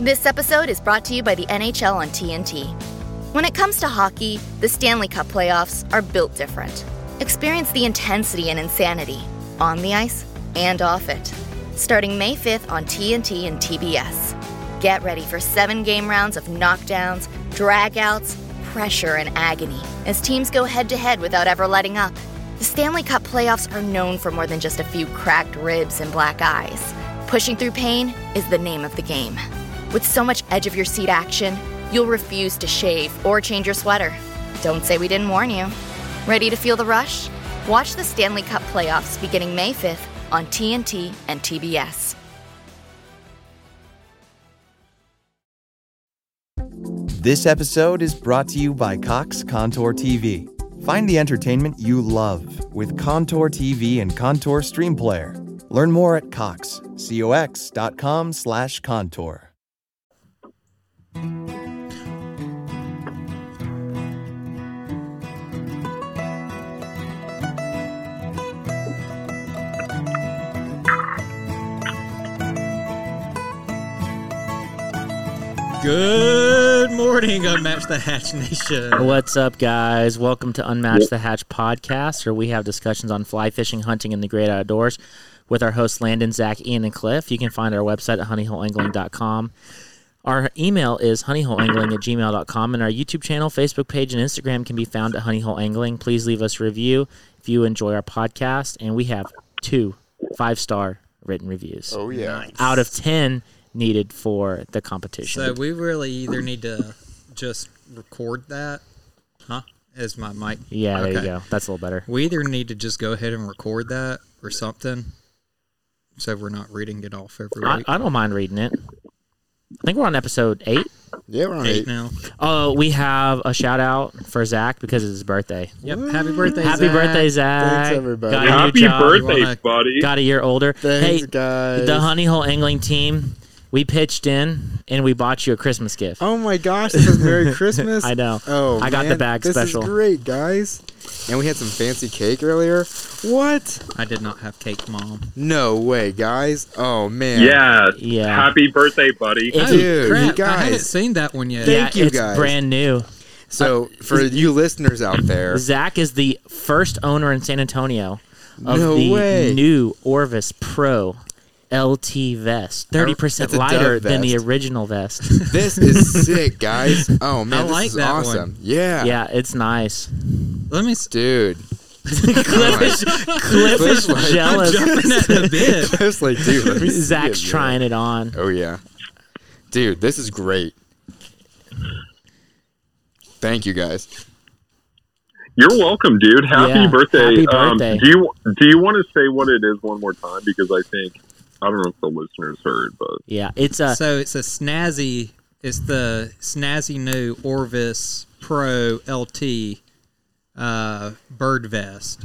This episode is brought to you by the NHL on TNT. When it comes to hockey, the Stanley Cup playoffs are built different. Experience the intensity and insanity on the ice and off it. Starting May 5th on TNT and TBS. Get ready for seven game rounds of knockdowns, dragouts, pressure, and agony as teams go head to head without ever letting up. The Stanley Cup playoffs are known for more than just a few cracked ribs and black eyes. Pushing through pain is the name of the game. With so much edge of your seat action, you'll refuse to shave or change your sweater. Don't say we didn't warn you. Ready to feel the rush? Watch the Stanley Cup playoffs beginning May 5th on TNT and TBS. This episode is brought to you by Cox Contour TV. Find the entertainment you love with Contour TV and Contour Stream Player. Learn more at cox, cox.com slash contour. Good morning, Unmatch the Hatch Nation. What's up, guys? Welcome to Unmatch the Hatch podcast, where we have discussions on fly fishing, hunting, and the great outdoors with our hosts Landon, Zach, Ian, and Cliff. You can find our website at honeyholeangling.com. Our email is honeyholeangling at gmail.com, and our YouTube channel, Facebook page, and Instagram can be found at honeyholeangling. Please leave us a review if you enjoy our podcast, and we have two five star written reviews Oh yeah. out of 10 needed for the competition. So we really either need to just record that, huh? Is my mic? yeah, there you go. That's a little better. We either need to just go ahead and record that or something, so we're not reading it off every I, week. I don't mind reading it. I think we're on episode eight. Yeah, we're on Eight eight. now. Oh, we have a shout out for Zach because it's his birthday. Yep. Happy birthday! Zach. Happy Zach. birthday, Zach! Thanks, everybody. Got a Happy birthday, wanna- buddy. Got a year older. Thanks, hey, guys. the Honey Hole Angling team, we pitched in and we bought you a Christmas gift. Oh my gosh, this is Merry Christmas. I know. Oh, I got the man, bag this special. is great, guys. And we had some fancy cake earlier. What? I did not have cake, mom. No way, guys. Oh man. Yeah. Yeah. Happy birthday, buddy. If you- Dude, crap! you I haven't seen that one yet. Thank yeah, you, it's guys. brand new. So uh, for you listeners out there, Zach is the first owner in San Antonio of No the way. new Orvis Pro LT vest. Thirty percent lighter than the original vest. this is sick, guys. Oh man, I this like is that one. awesome. Yeah. yeah, it's nice. Let me. s- Dude. Cliff is, Cliff is Cliff's like- jealous. Jumping at the bit. I was like, dude, let me see Zach's it, trying it on. Oh yeah. Dude, this is great. Thank you guys. You're welcome, dude. Happy Yeah, birthday. happy Um, birthday. do you do you want to say what it is one more time? Because I think I don't know if the listeners heard, but Yeah, it's a So it's a snazzy. It's the snazzy new Orvis Pro LT uh, bird vest.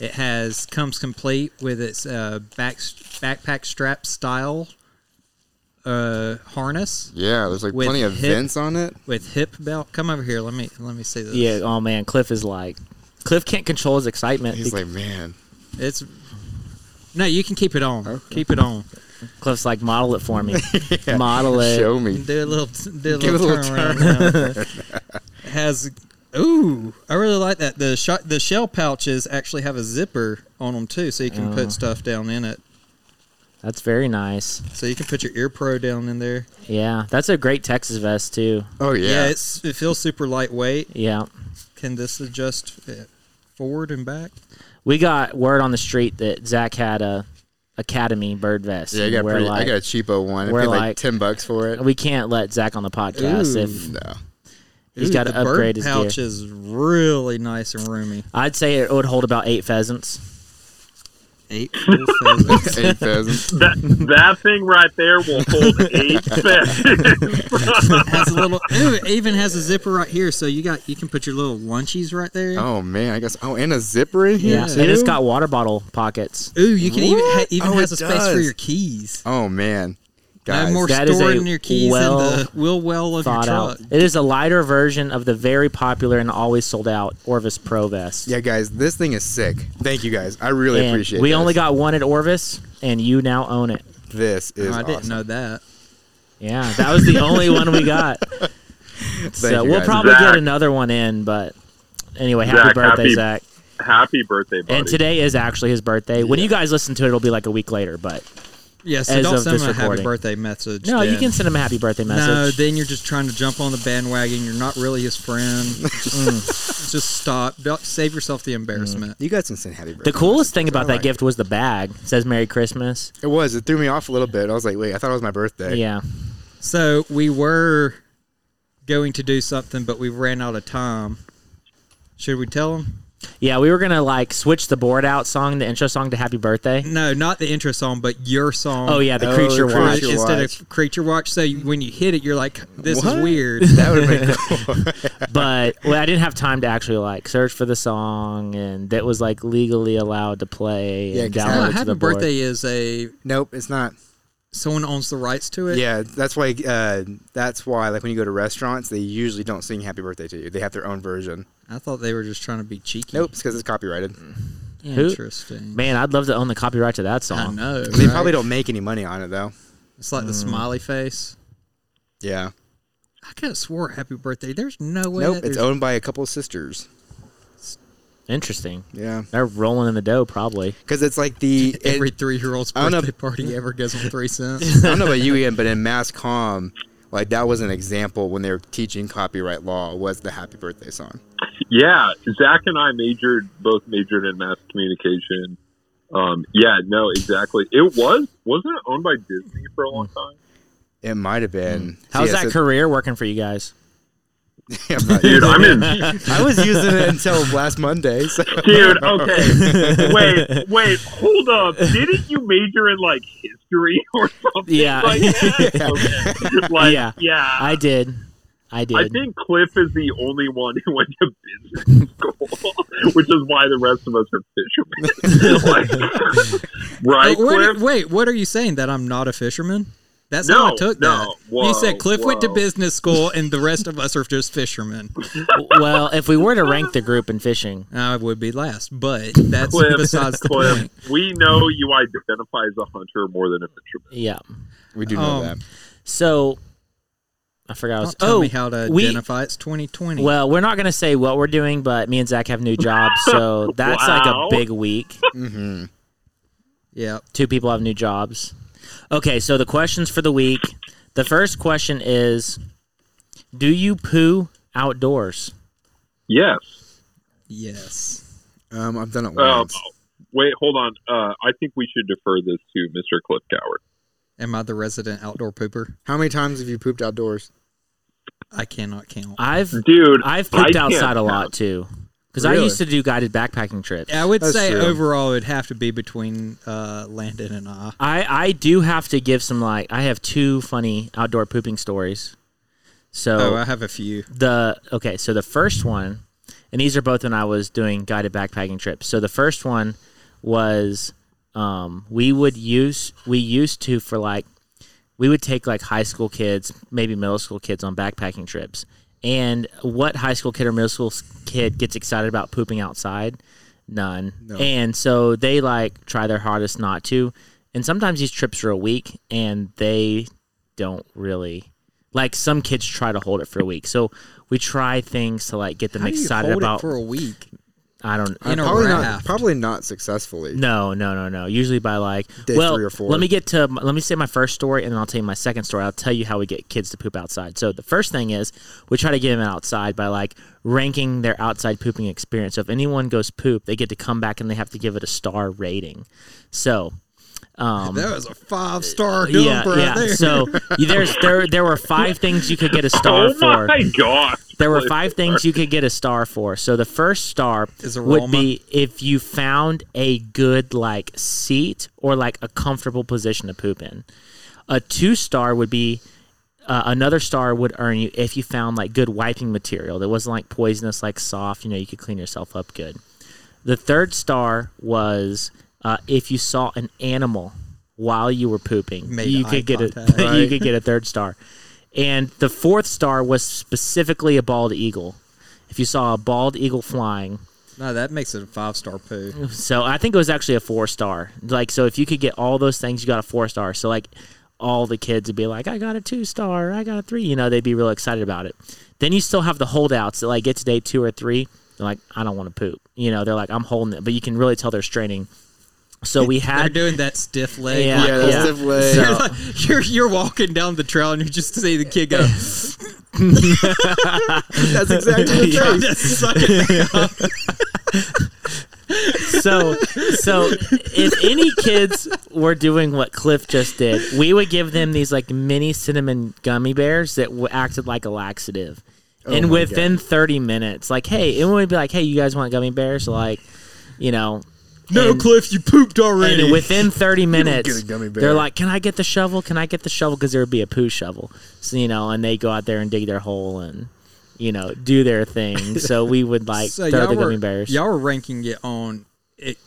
It has comes complete with its uh, back backpack strap style uh, harness Yeah, there's like plenty of hip- vents on it. with hip belt. Come over here. Let me let me see this. yeah. Oh man, Cliff is like, Cliff can't control his excitement. He's Bec- like, man. It's no. You can keep it on. Keep it on. Cliff's like, model it for me. Model it. Show me. Do a little do a Give little, it a little turn around. has ooh, I really like that. The sh- the shell pouches actually have a zipper on them too, so you can Oh. put stuff down in it. That's very nice. So you can put your ear pro down in there. Yeah, that's a great Texas vest too. Oh Yeah, yeah. it's it feels super lightweight. Yeah. Can this adjust forward and back? We got word on the street that Zach had a Academy bird vest. yeah, I got pretty, like, I got a cheapo one. We're paid like, like- ten bucks for it. we can't let Zach on the podcast Ooh. if No. he's Ooh, got to the bird upgrade his pouch gear. is really nice and roomy. I'd say it would hold about eight pheasants. Eight full pheasants. Eight pheasants. that that thing right there will hold eight pheasants. has a little. Ooh, it even has a zipper right here, so you got you can put your little lunchies right there. Oh man, I guess. Oh, and a zipper in here Yeah, too. and it's got water bottle pockets. Ooh, you can even ha- even Oh, has it a space for does. your keys. Oh man, No guys. more that is storing a your keys well the wheel well of your Thought truck. out. It is a lighter version of the very popular and always sold out Orvis Pro vest. yeah, guys, this thing is sick. Thank you guys. I really and appreciate. It. We this. only got one at Orvis, and you now own it. this oh, is. Oh, I didn't know that. Yeah, that was the only one we got. so you, we'll probably Zach. get another one in, but anyway, happy Zach, birthday, happy- Zach. Happy birthday, buddy. And today is actually his birthday. When you guys listen to it, it'll be like a week later. But Yeah, so As don't of send this him a happy recording. birthday message. no, you then. can send him a happy birthday message. No, message. then you're just trying to jump on the bandwagon. You're not really his friend. Mm. Just, just stop. Don't- Save yourself the embarrassment. Mm. You guys can sing happy birthday. the coolest thing about that Alright. gift was the bag. It says Merry Christmas. It was. It threw me off a little bit. I was like, wait, I thought it was my birthday. Yeah. So we were going to do something, but we ran out of time. Should we tell him? Yeah, we were gonna like switch the board out song, the intro song to Happy Birthday. No, not the intro song, but your song. Oh yeah, the Oh, creature the watch. Creature instead of creature watch. So you, when you hit it, you're like, "This What? is weird." That would have been cool. but well, I didn't have time to actually like search for the song, and that was like legally allowed to play Yeah, and 'cause download No, to happy the board. birthday is a nope, it's not. Someone owns the rights to it. Yeah, that's why. Uh, that's why. Like when you go to restaurants, they usually don't sing "Happy Birthday" to you. They have their own version. I thought they were just trying to be cheeky. Nope, it's because it's copyrighted. Who- Interesting. Man, I'd love to own the copyright to that I song. know. They right? probably don't make any money on it though. It's like the smiley face. Yeah. I could have swore happy birthday. There's no way. Nope, that it's there's- owned by a couple of sisters. Interesting. Yeah, They're rolling in the dough, probably. because it's like the it- Every three-year-old's I don't know- birthday party ever goes on three cents. I don't know about you, Ian, but in mass comm, like that was an example when they were teaching copyright law was the Happy Birthday song. Yeah, Zach and I majored both majored in mass communication. Um, yeah, no, exactly. It was wasn't it owned by Disney for a long time? It might have been. How's Yeah, that so- career working for you guys? I'm Dude, I'm in. I was using it until last Monday. So. Dude, okay. Wait, wait, hold up. Didn't you major in like history or something? Yeah. Like, that? Okay. like Yeah. yeah. I did. I did. I think Cliff is the only one who went to business school, which is why the rest of us are fishermen. Like, right, where Cliff? wait, what are you saying? That I'm not a fisherman? That's how I took no. that. Whoa, you said Cliff went to business school, and the rest of us are just fishermen. well, if we were to rank the group in fishing, I would be last, but that's Cliff, besides the Cliff, point. we know you identify as a hunter more than a fisherman. yeah. We do know Um, that. So I forgot. I was, Don't tell oh, me how to we- identify. It's 2020. Well, we're not going to say what we're doing, but me and Zach have new jobs, so that's like a big week. Mm-hmm. yeah. Two people have new jobs. Okay, so the questions for the week. The first question is Do you poo outdoors? Yes. Yes. Um, I've done it Um, once. wait, hold on. Uh, I think we should defer this to Mr. Cliff Coward. Am I the resident outdoor pooper? How many times have you pooped outdoors? I cannot count. I've Dude, I've pooped can't outside a lot count. too. Because I used to do guided backpacking trips. Yeah, I would That's say true. overall it would have to be between uh, Landon and I. I, I do have to give some like I have two funny outdoor pooping stories. So Oh, I have a few. the okay, so the first one, and these are both when I was doing guided backpacking trips. So the first one was um, we would use we used to for like we would take like high school kids, maybe middle school kids on backpacking trips. And what high school kid or middle school kid gets excited about pooping outside? None. And so they like try their hardest not to. And sometimes these trips are a week and they don't really like some kids try to hold it for a week. So we try things to like get them How do you excited hold about it for a week? I don't In probably not. Probably not successfully. no, no, no, no. Usually by like Day well, three or four. let me get to let me say my first story, and then I'll tell you my second story. I'll tell you how we get kids to poop outside. So the first thing is we try to get them outside by like ranking their outside pooping experience. So if anyone goes poop, they get to come back and they have to give it a star rating. So. Um, That was a five star dump yeah, yeah. there. So you- there's there there were five things you could get a star Oh for. my god! There were five things you could get a star for. So the first star Is would be if you found a good like seat or like a comfortable position to poop in. A two star would be uh, another star would earn you if you found like good wiping material that wasn't like poisonous, like soft. You know, you could clean yourself up good. The third star was uh, if you saw an animal while you were pooping, Made you could get a contact. you could get a third star. And the fourth star was specifically a bald eagle. If you saw a bald eagle flying, no, that makes it a five star poo. so I think it was actually a four star. Like, so if you could get all those things, you got a four star. So like, all the kids would be like, I got a two star, I got a three. You know, they'd be real excited about it. Then you still have the holdouts that like get to day two or three. They're like, I don't want to poop. You know, they're like, I'm holding it, but you can really tell they're straining. So we had They're doing that stiff leg. Yeah, Yeah, that's yeah. the way. You're, like- you're you're walking down the trail and you just see the kid go. That's exactly the trying thing. to so so if any kids were doing what Cliff just did, we would give them these like mini cinnamon gummy bears that w- acted like a laxative. Oh and my within 30 minutes, like, hey, it would be like, hey, you guys want gummy bears? Like, you know. No, and- Cliff, you pooped already. And within 30 minutes, get a gummy bear. they're like, "Can I get the shovel? Can I get the shovel?" Because there would be a poo shovel, so you know, and they go out there and dig their hole and you know do their thing. so we would like so throw the were, gummy bears. Y'all were ranking it on it,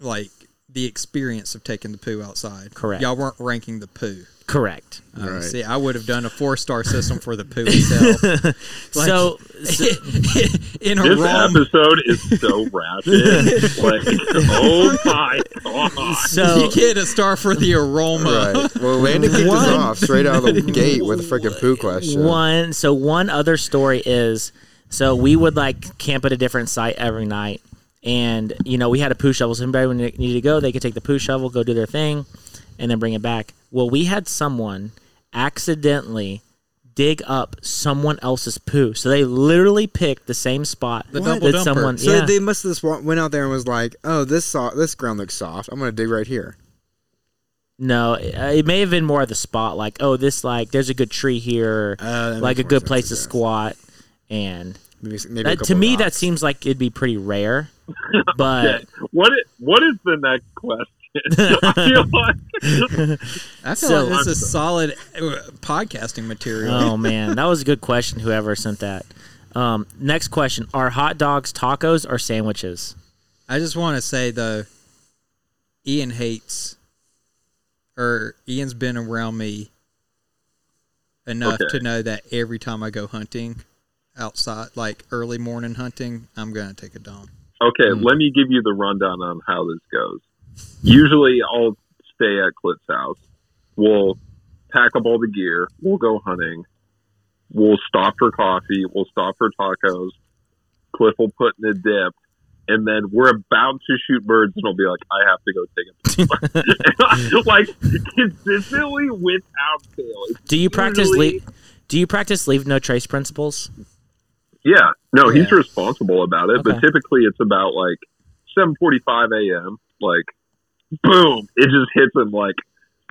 like the experience of taking the poo outside. Correct. Y'all weren't ranking the poo. Correct. Uh, Right. See, I would have done a four star system for the poo itself. Like- so, so in a This wrong episode is so ratchet. like, oh my god. so you get a star for the aroma. Right. Well, Landon kicked One- us off straight out of the gate with a freaking poo question. one so one other story is so we would like camp at a different site every night and you know we had a poo shovel so anybody when they needed to go they could take the poo shovel go do their thing and then bring it back well we had someone accidentally dig up someone else's poo so they literally picked the same spot The that double dumper. someone So yeah they must have just went out there and was like, "Oh, this so- this ground looks soft. I'm gonna dig right here." no it, it may have been more of the spot like oh this like there's a good tree here Uh, like a good place I to squat and Maybe, maybe that, to couple me that seems like it'd be pretty rare but Okay, What is, what is the next question? I feel like I feel So- like this is solid uh, podcasting material. Oh man, that was a good question. Whoever sent that. Um, next question: Are hot dogs tacos or sandwiches? I just want to say though, Ian hates, or Ian's been around me enough Okay. to know that every time I go hunting outside, like early morning hunting, I'm gonna take a dump. Okay, Hmm. let me give you the rundown on how this goes. Usually, I'll stay at Cliff's house. We'll pack up all the gear. We'll go hunting. We'll stop for coffee. We'll stop for tacos. Cliff will put in a dip. And then we're about to shoot birds, and I'll be like, I have to go take a poop. like, consistently without fail. It's Do you practice leave? Do you practice leave no trace principles? Yeah, no, he's responsible about it, but typically it's about like 7:45 a.m. Like, boom, it just hits him like,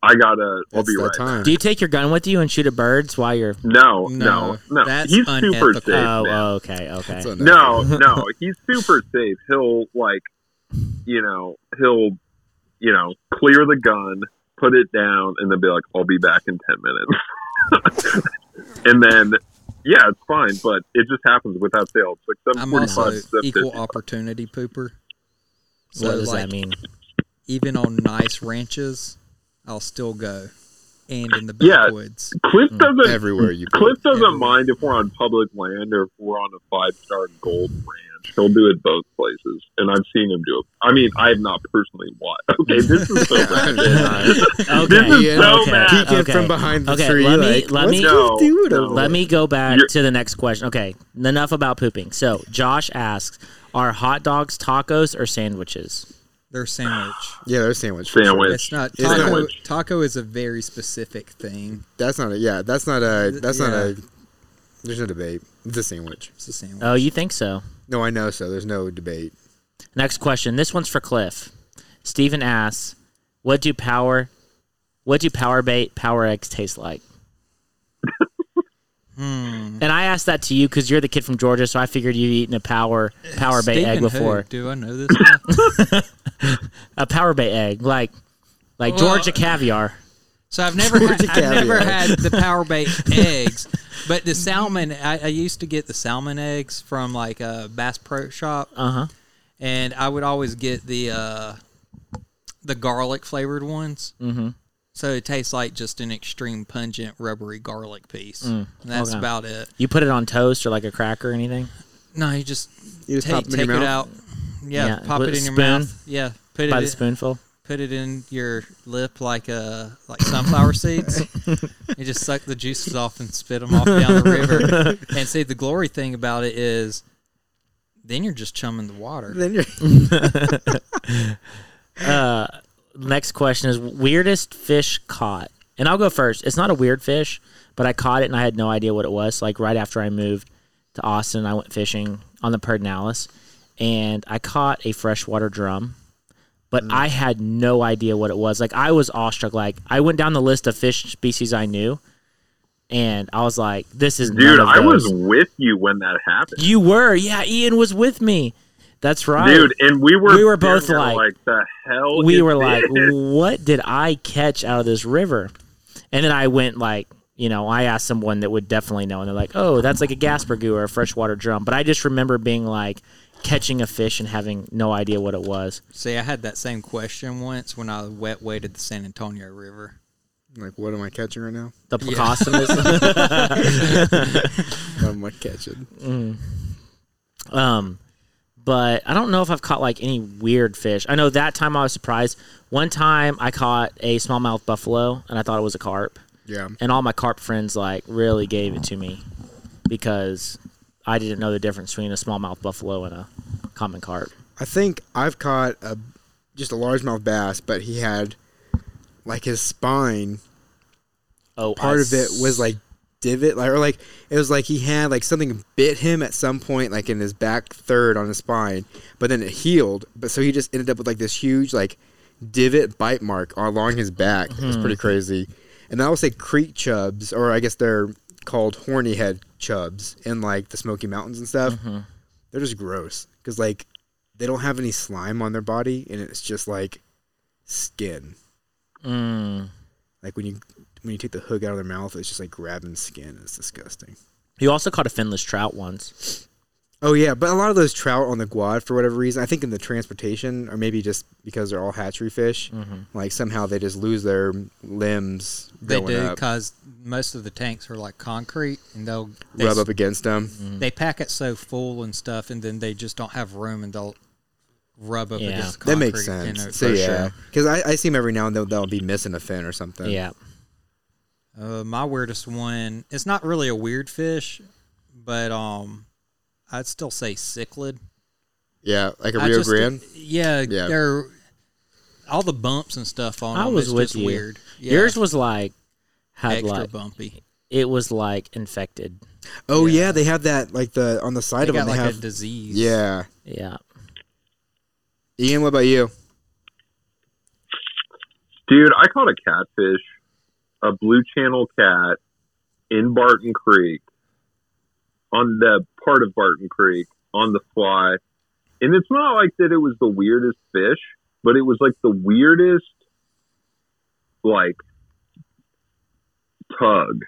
I gotta, I'll That's be right. time. Do you take your gun with you and shoot at birds while you're? No, No, no, no. that's he's super safe. Oh, man. okay, okay. No, no, he's super safe. He'll like, you know, he'll, you know, clear the gun, put it down, and then be like, "I'll be back in ten minutes." and then, yeah, it's fine, but it just happens without fail. It's like seven I'm also equal opportunity pooper. So what does like, that mean? Even on nice ranches, I'll still go, and in the Yeah. backwoods. Cliff mm. doesn't. Everywhere you Cliff doesn't Everywhere. mind if we're on public land or if we're on a five-star gold ranch. He'll do it both places, and I've seen him do it. I mean, I have not personally watched. Okay, this is so bad. Okay, This is so okay, bad. Peeking okay. from behind the Okay, tree. let me- like, let me- Cliff No, doing no. Let me go back You're- to the next question. Okay, enough about pooping. So Josh asks: Are hot dogs tacos or sandwiches? They're sandwich. Yeah, there's sandwich. for Sandwich. sure. It's not taco. not- Taco is a very specific thing. That's not a. Yeah, that's not a. That's not a. There's no debate. It's a sandwich. It's a sandwich. Oh, you think so? No, I know. So there's no debate. Next question. This one's for Cliff. Stephen asks, "What do power, what do power bait power eggs taste like?" Hmm. And I asked that to you because you're the kid from Georgia, so I figured you'd eaten a power power bait egg Stephen who? before. Do I know this? A power bait egg, like like Well- Georgia caviar. So I've never had, Georgia I've never had the power bait eggs, but the salmon. I, I used to get the salmon eggs from like a Bass Pro Shop, Uh huh. and I would always get the uh, the garlic flavored ones. Mm-hmm. So it tastes like just an extreme pungent rubbery garlic piece. Mm, that's okay. about it. You put it on toast or like a cracker or anything? No, you just You just take, pop them take it mouth? out. Yeah, Yeah, pop with it in your spoon? mouth. Yeah, put By it the spoonful. put put it in your lip like uh like sunflower seeds. you just suck the juices off and spit them off down the river. And see, the glory thing about it is, then you're just chumming the water. Then you're Uh, next question is weirdest fish caught, and I'll go first. It's not a weird fish, but I caught it and I had no idea what it was. Like right after I moved to Austin, I went fishing on the Pedernales, and I caught a freshwater drum. But mm. I had no idea what it was. Like I was awestruck. Like I went down the list of fish species I knew, and I was like, "This is Dude, I was with you when that happened. You were, yeah. Ian was with me. That's right, Dude, and we were We were both staring at it like- the hell we is were like, this? what did I catch out of this river? And then I went like, you know, I asked someone that would definitely know, and they're like, oh, that's like a Gaspergoo or a freshwater drum. But I just remember being like catching a fish and having no idea what it was. See, I had that same question once when I wet waded the San Antonio River. like, what am I catching right now? The Yeah. Plecostomus. What am I catching? um, but I don't know if I've caught like any weird fish. I know that time I was surprised. One time I caught a smallmouth buffalo, and I thought it was a carp. Yeah. and all my carp friends like really gave it to me because I didn't know the difference between a smallmouth buffalo and a common carp. I think I've caught a just a largemouth bass, but he had like his spine Oh, part I of it was like divot like or like it was like he had like something bit him at some point like in his back third on his spine but then it healed but so he just ended up with like this huge like divot bite mark along his back. It was pretty crazy. And i would say creek chubs or i guess they're called horny head chubs in like the smoky mountains and stuff they're just gross because like they don't have any slime on their body and it's just like skin. Mm. Like when you when you take the hook out of their mouth, it's just like grabbing skin. It's disgusting. You also caught a finless trout once. Oh yeah, but a lot of those trout on the Guad, for whatever reason, I think in the transportation, or maybe just because they're all hatchery fish, Mm-hmm. like somehow they just lose their limbs. They do because most of the tanks are like concrete, and they'll they, rub s- up against them. Mm-hmm. they pack it so full and stuff, and then they just don't have room, and they'll rub up Yeah. against That makes sense. You know, so for yeah, sure. because I, I see him every now and then. They'll be missing a fin or something. Yeah. Uh, my weirdest one. It's not really a weird fish, but um, I'd still say cichlid. yeah, like a Rio just- Grande. Yeah, Yeah. they're all the bumps and stuff on I them. was it's with just you. weird. Yeah, Yours was like had extra like bumpy. it was like infected. Oh yeah. they have that like the on the side They of got them. They like have a disease. yeah. Yeah. Ian, what about you? Dude, I caught a catfish, a blue channel cat in Barton Creek, on the part of Barton Creek on the fly. And it's not like that it was the weirdest fish, but it was like the weirdest, like, tug.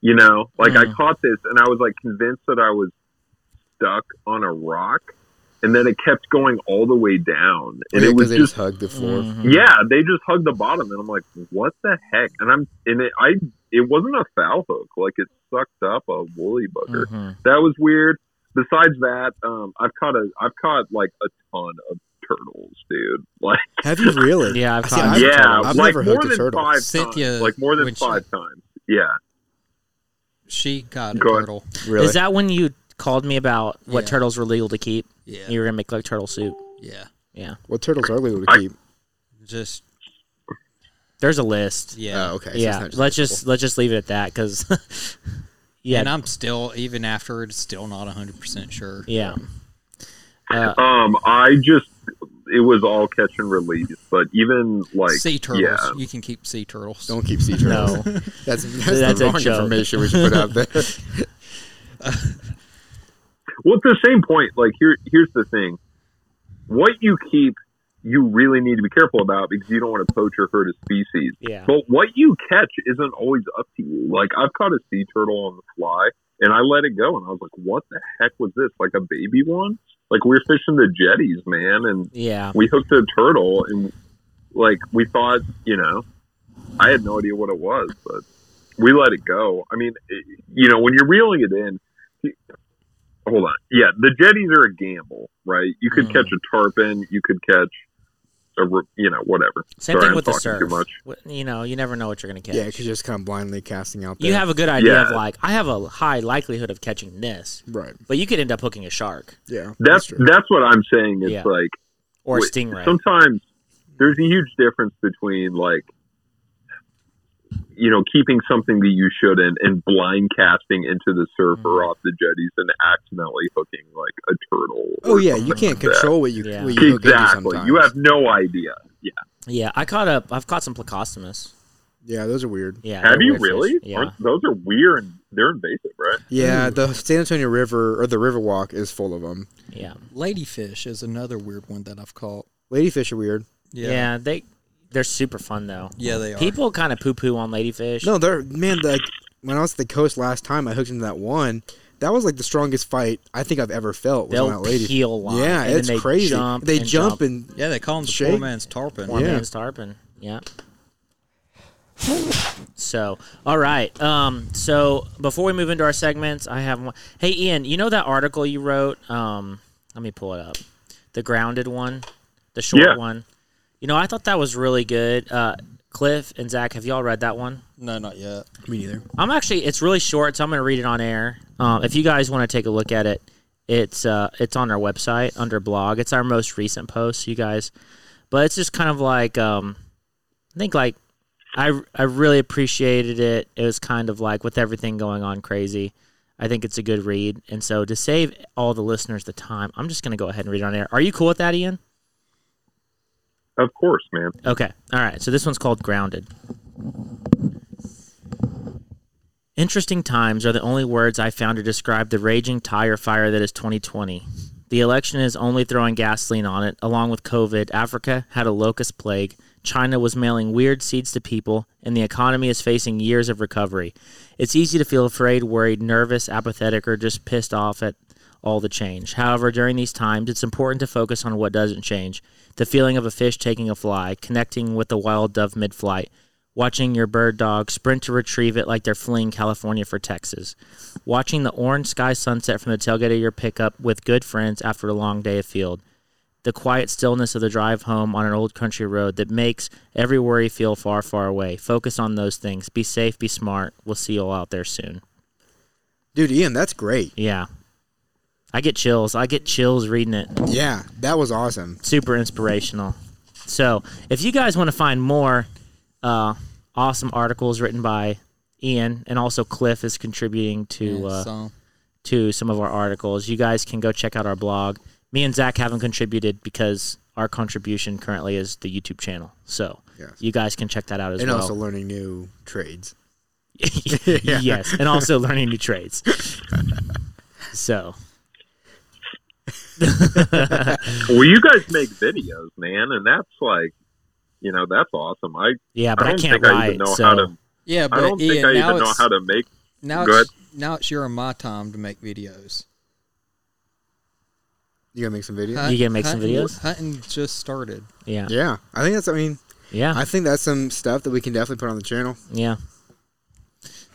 You know? Like, I Mm. caught this and I was like convinced that I was stuck on a rock. And then it kept going all the way down. And Yeah, it 'cause was they just just hugged the floor. Mhm. yeah, they just hugged the bottom, and I'm like, "What the heck?" And I'm and it, I it wasn't a foul hook, like it sucked up a woolly bugger. Mhm. That was weird. Besides that, um, I've caught a I've caught like a ton of turtles, dude. Like Have you really? Yeah, I've I see, caught I've- yeah. I've like never more hooked a than turtle. five Cynthia, times. Like more than when she- five times. Yeah. She caught a Go ahead. turtle. Really? Is that when you called me about what Yeah. turtles were legal to keep? Yeah, You were gonna make like turtle soup. yeah. Yeah. What turtles are legal to keep. Just There's a list. yeah. Oh, okay. so yeah. not just let's vegetable. just let's just leave it at that because. yeah. And I'm still even after it, still not 100 percent sure. yeah. Uh, Um, I just it was all catch and release, but even like sea turtles. yeah, You can keep sea turtles. Don't keep sea turtles. no. That's that's, That's a the wrong joke. information we should put out there. Well, it's the same point. Like here, here's the thing: what you keep, you really need to be careful about because you don't want to poach or hurt a species. Yeah. But what you catch isn't always up to you. Like I've caught a sea turtle on the fly, and I let it go, and I was like, "What the heck was this? Like a baby one? Like we were fishing the jetties, man, and Yeah. we hooked a turtle, and like we thought, you know, I had no idea what it was, but we let it go. I mean, it, you know, when you're reeling it in, hold on, yeah, the jetties are a gamble, right? You could Mhm. catch a tarpon, you could catch a you know whatever. Same Sorry, thing I'm with the talking surf. Too much. You know, you never know what you're going to catch. Yeah, because you're just kind of blindly casting out there. you have a good idea of like, I have a high likelihood of catching this, right. but you could end up hooking a shark Yeah, That's true. that's what I'm saying. It's Yeah. like or a Wait, stingray. sometimes there's a huge difference between like you know keeping something that you shouldn't and blind casting into the surf Mm-hmm. or off the jetties and accidentally hooking like a turtle. Oh yeah, you can't like that. control what you Yeah. what you hook into Exactly. sometimes. You have no idea. Yeah. yeah, I caught up. I've caught some plecostomus. yeah, those are weird. Yeah, Have you really? fish. Yeah. Aren't- Those are weird. and They're invasive, right? Yeah, the San Antonio River or the Riverwalk is full of them. Yeah. Ladyfish is another weird one that I've caught. Ladyfish are weird. yeah, They they're super fun though. Yeah, they are. People kind of poo poo on ladyfish. No, they're man. The, when I was at the coast last time, I hooked into that one. That was like the strongest fight I think I've ever felt. Was they'll that lady. peel line. Yeah, and it's they crazy. Jump they and jump, and Yeah, they call them the Shake. poor man's tarpon. One Yeah. man's tarpon. Yeah. So, all right. Um, so before we move into our segments, I have one. Hey, Ian, you know that article you wrote? Um, let me pull it up. The grounded one, the short Yeah. one. You know, I thought that was really good. Uh, Cliff and Zach, have y'all read that one? No, not yet. me neither. I'm actually. It's really short, so I'm going to read it on air. Um, if you guys want to take a look at it, it's uh, it's on our website under blog. It's our most recent post, you guys. But it's just kind of like um, I think like I I really appreciated it. It was kind of like with everything going on crazy. I think it's a good read, and so to save all the listeners the time, I'm just going to go ahead and read it on air. Are you cool with that, Ian? Of course, man. Okay. All right. So this one's called Grounded. Interesting times are the only words I found to describe the raging tire fire that is 2020. The election is only throwing gasoline on it. Along with COVID, Africa had a locust plague. China was mailing weird seeds to people, and the economy is facing years of recovery. It's easy to feel afraid, worried, nervous, apathetic, or just pissed off at all the change. However, during these times, it's important to focus on what doesn't change the feeling of a fish taking a fly, connecting with a wild dove mid flight, watching your bird dog sprint to retrieve it like they're fleeing California for Texas, watching the orange sky sunset from the tailgate of your pickup with good friends after a long day of field. The quiet stillness of the drive home on an old country road that makes every worry feel far, far away. Focus on those things. Be safe, be smart. We'll see you all out there soon. Dude, Ian, that's great. Yeah. I get chills. I get chills reading it. Yeah, that was awesome. Super inspirational. So, if you guys want to find more uh, awesome articles written by Ian and also Cliff is contributing to Yeah, uh, so, to some of our articles, you guys can go check out our blog. Me and Zach haven't contributed because our contribution currently is the YouTube channel. So, Yes. you guys can check that out as and well. And also learning new trades. yes, and also learning new trades. so, Well, you guys make videos, man, and that's like, you know, that's awesome. I yeah, but I I, don't can't think I even know so, how to. yeah, but I don't Ian, think I even know how to make. now Go it's now it's your and my time to make videos. You gonna make some videos? Hunt- You gonna make some videos? Hunting just started. yeah, Yeah, I think that's. I mean, yeah, I think that's some stuff that we can definitely put on the channel. yeah.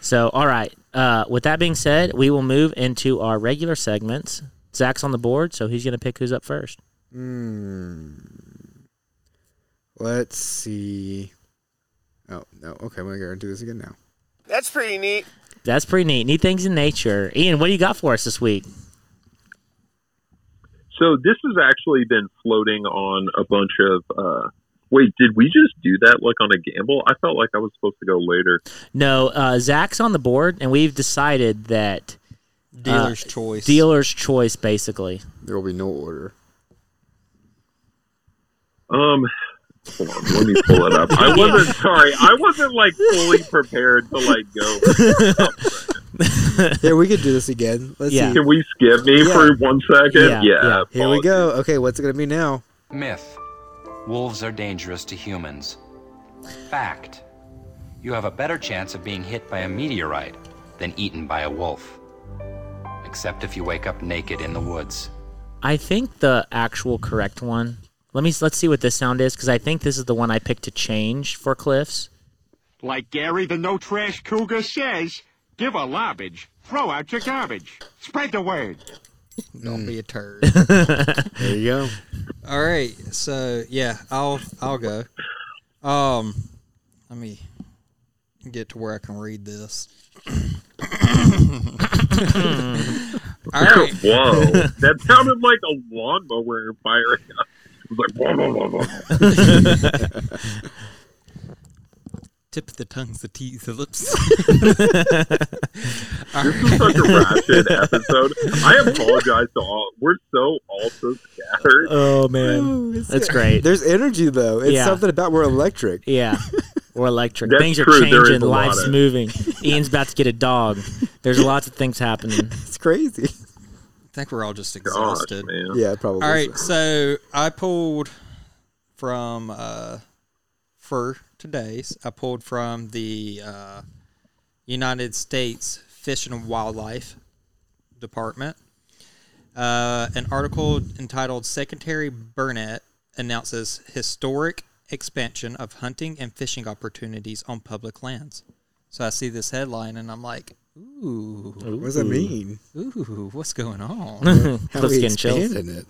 So, all right. Uh, with that being said, we will move into our regular segments. Zach's on the board, so he's going to pick who's up first. Hmm. Let's see. Oh no. Okay, we're gonna go and do this again now. That's pretty neat. That's pretty neat. Neat things in nature. Ian, what do you got for us this week? So this has actually been floating on a bunch of. uh Wait, did we just do that like on a gamble? I felt like I was supposed to go later. No, uh, Zach's on the board, and we've decided that Dealer's choice. dealer's choice, basically. There will be no order. Um, hold on, let me pull it up. I wasn't sorry. I wasn't like fully prepared to like go. Here we could do this again. Let's Yeah. see. Can we skip me Yeah. for one second? Yeah, Yeah. yeah. Here we go. Okay, what's it gonna be now? Myth. Wolves are dangerous to humans. Fact. You have a better chance of being hit by a meteorite than eaten by a wolf. Except if you wake up naked in the woods. I think the actual correct one. Let me let's see what this sound is because I think this is the one I picked to change for Cliff's. Like Gary the No Trash Cougar says, give a lobbage, throw out your garbage. Spread the word. Don't be a turd. There you go. All right, so yeah, I'll I'll go. Um, let me get to where I can read this. All right, Whoa, that sounded like a lawnmower firing up. It was like, whoa, whoa, whoa, whoa. tip the tongues, the teeth, the lips. This is such a ratchet episode. I apologize to all. We're so all so scattered. Oh man, that's great. There's energy though. It's Yeah. something about we're electric. Yeah. Or electric. That's things are true, there is changing. a lot Life's of- moving. Ian's about to get a dog. There's lots of things happening. It's crazy. I think we're all just Gosh, exhausted. man. Yeah, probably. All right, so I pulled from uh, for today's. I pulled from the uh, United States Fish and Wildlife Department. Uh, an article entitled "Secretary Bernhardt announces historic expansion of hunting and fishing opportunities on public lands." So I see this headline and I'm like, "Ooh, What does that mean? ooh, what's going on?" How Cliff's we getting expanding it?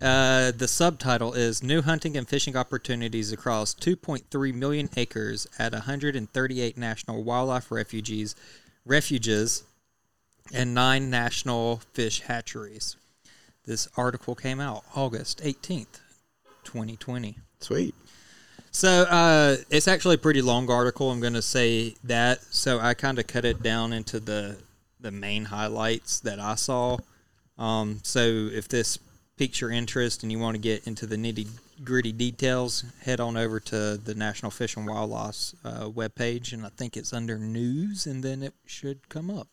Uh, the subtitle is New Hunting and Fishing Opportunities Across 2.3 Million Acres at 138 National Wildlife Refuges, refuges and nine national fish hatcheries. This article came out August 18th, 2020. Sweet. So uh, it's actually a pretty long article. I'm going to say that. So I kind of cut it down into the the main highlights that I saw. Um, so if this piques your interest and you want to get into the nitty gritty details, head on over to the National Fish and Wildlife uh, webpage, and I think it's under news, and then it should come up.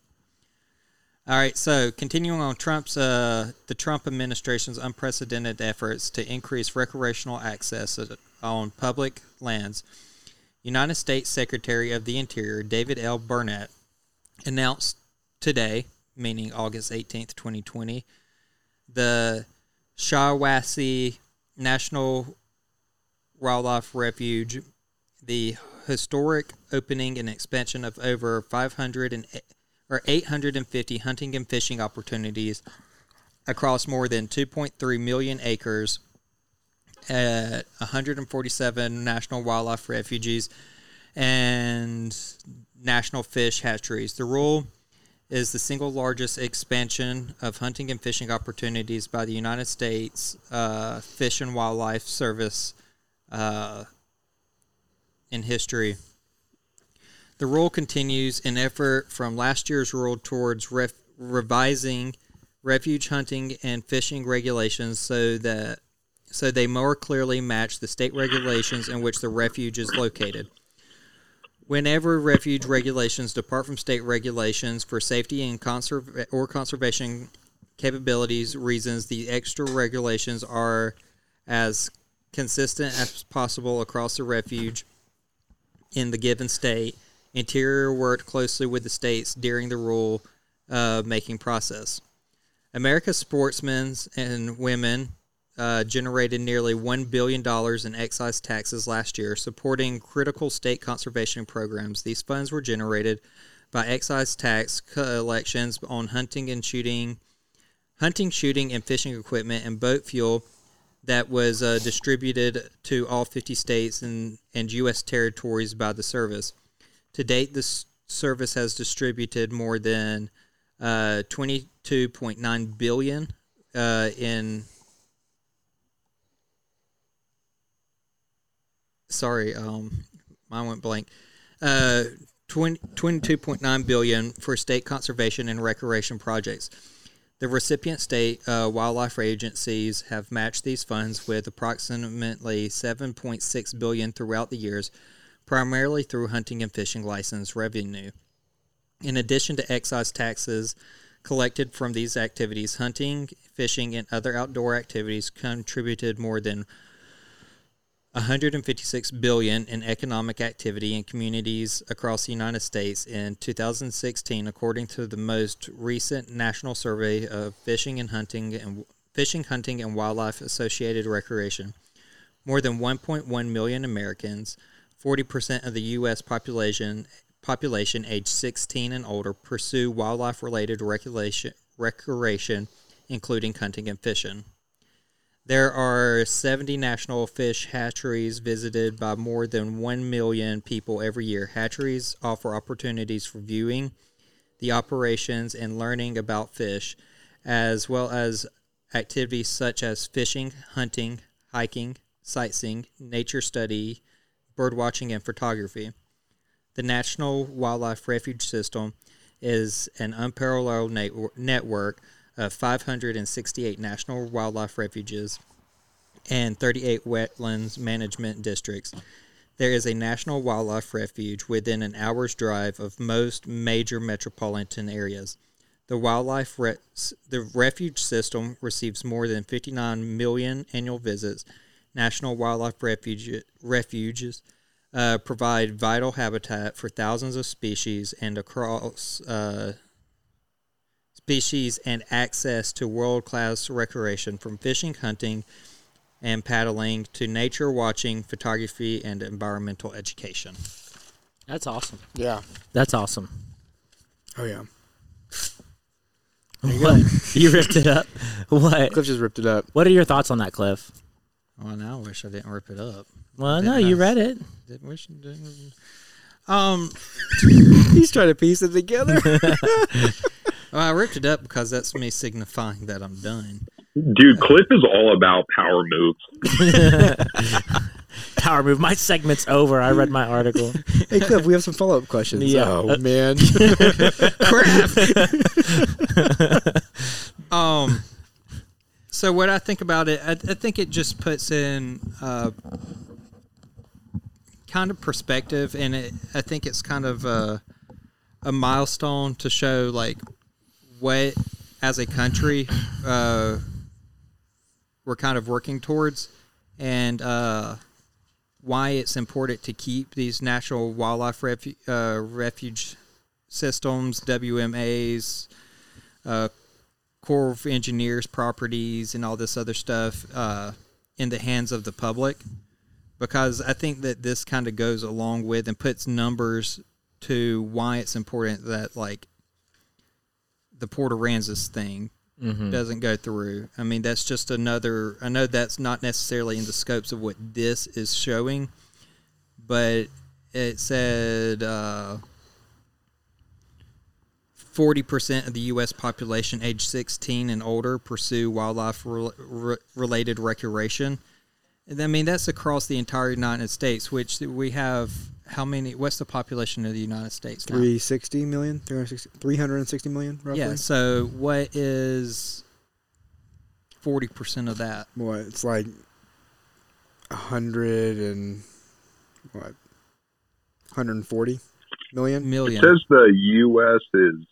All right, so continuing on Trump's uh, the Trump administration's unprecedented efforts to increase recreational access on public lands, United States Secretary of the Interior David L. Bernhardt announced today, meaning August 18th, 2020, the Shiawassee National Wildlife Refuge, the historic opening and expansion of over 500 and or 850 hunting and fishing opportunities across more than 2.3 million acres at 147 national wildlife refuges and national fish hatcheries. The rule is the single largest expansion of hunting and fishing opportunities by the United States uh, Fish and Wildlife Service uh, in history. The rule continues an effort from last year's rule towards ref- revising refuge hunting and fishing regulations so that so they more clearly match the state regulations in which the refuge is located. Whenever refuge regulations depart from state regulations for safety and or conservation capabilities reasons, the extra regulations are as consistent as possible across the refuge in the given state. Interior worked closely with the states during the rule uh, making process. America's sportsmen and women uh, generated nearly $1 billion in excise taxes last year, supporting critical state conservation programs. These funds were generated by excise tax collections on hunting and shooting, hunting, shooting, and fishing equipment and boat fuel that was uh, distributed to all 50 states and, and U.S. territories by the service. To date, the service has distributed more than uh, 22.9 billion uh, in. Sorry, um, mine went blank. Uh, 20, 22.9 billion for state conservation and recreation projects. The recipient state uh, wildlife agencies have matched these funds with approximately 7.6 billion throughout the years, primarily through hunting and fishing license revenue. In addition to excise taxes collected from these activities, hunting, fishing, and other outdoor activities contributed more than 156 billion in economic activity in communities across the United States in 2016 according to the most recent national survey of fishing and hunting and fishing hunting and wildlife associated recreation. More than 1.1 million Americans 40% of the US population population aged 16 and older pursue wildlife related recreation including hunting and fishing There are 70 national fish hatcheries visited by more than 1 million people every year. Hatcheries offer opportunities for viewing the operations and learning about fish, as well as activities such as fishing, hunting, hiking, sightseeing, nature study, bird watching, and photography. The National Wildlife Refuge System is an unparalleled network of 568 national wildlife refuges and 38 wetlands management districts. There is a national wildlife refuge within an hour's drive of most major metropolitan areas. The wildlife re- the refuge system receives more than 59 million annual visits. National wildlife refuge, refuges uh, provide vital habitat for thousands of species and across uh, species and access to world-class recreation from fishing, hunting, and paddling to nature watching, photography, and environmental education. That's awesome. Yeah. That's awesome. Oh yeah. What? you ripped it up. What? Cliff just ripped it up. What are your thoughts on that, Cliff? Well, now I wish I didn't rip it up. Well, no, Didn't you I- read it. Didn't wish I didn't. Um, He's trying to piece it together. well, I ripped it up because that's me signifying that I'm done. Dude, Cliff is all about power moves. Power move. My segment's over. I read my article. hey Cliff, we have some follow up questions. Yeah. Oh Uh, man. Um, so what I think about it, I, I think it just puts in uh, kind of perspective, and it, I think it's kind of a, a milestone to show like what as a country uh, we're kind of working towards, and uh, why it's important to keep these national wildlife refu- uh, refuge systems, WMAs. Uh, Corps of Engineers properties and all this other stuff uh, in the hands of the public because I think that this kind of goes along with and puts numbers to why it's important that like the Port Aransas thing doesn't go through. I mean, that's just another. I know that's not necessarily in the scopes of what this is showing, but it said. Uh, Forty percent of the U.S. population age 16 and older pursue wildlife-related recreation. And I mean, that's across the entire United States, which we have. How many? What's the population of the United States now? 360 million? 360, 360 million, roughly? Yeah. So, what is forty percent of that? What? It's like a hundred and what? 140 million? It says the U.S. is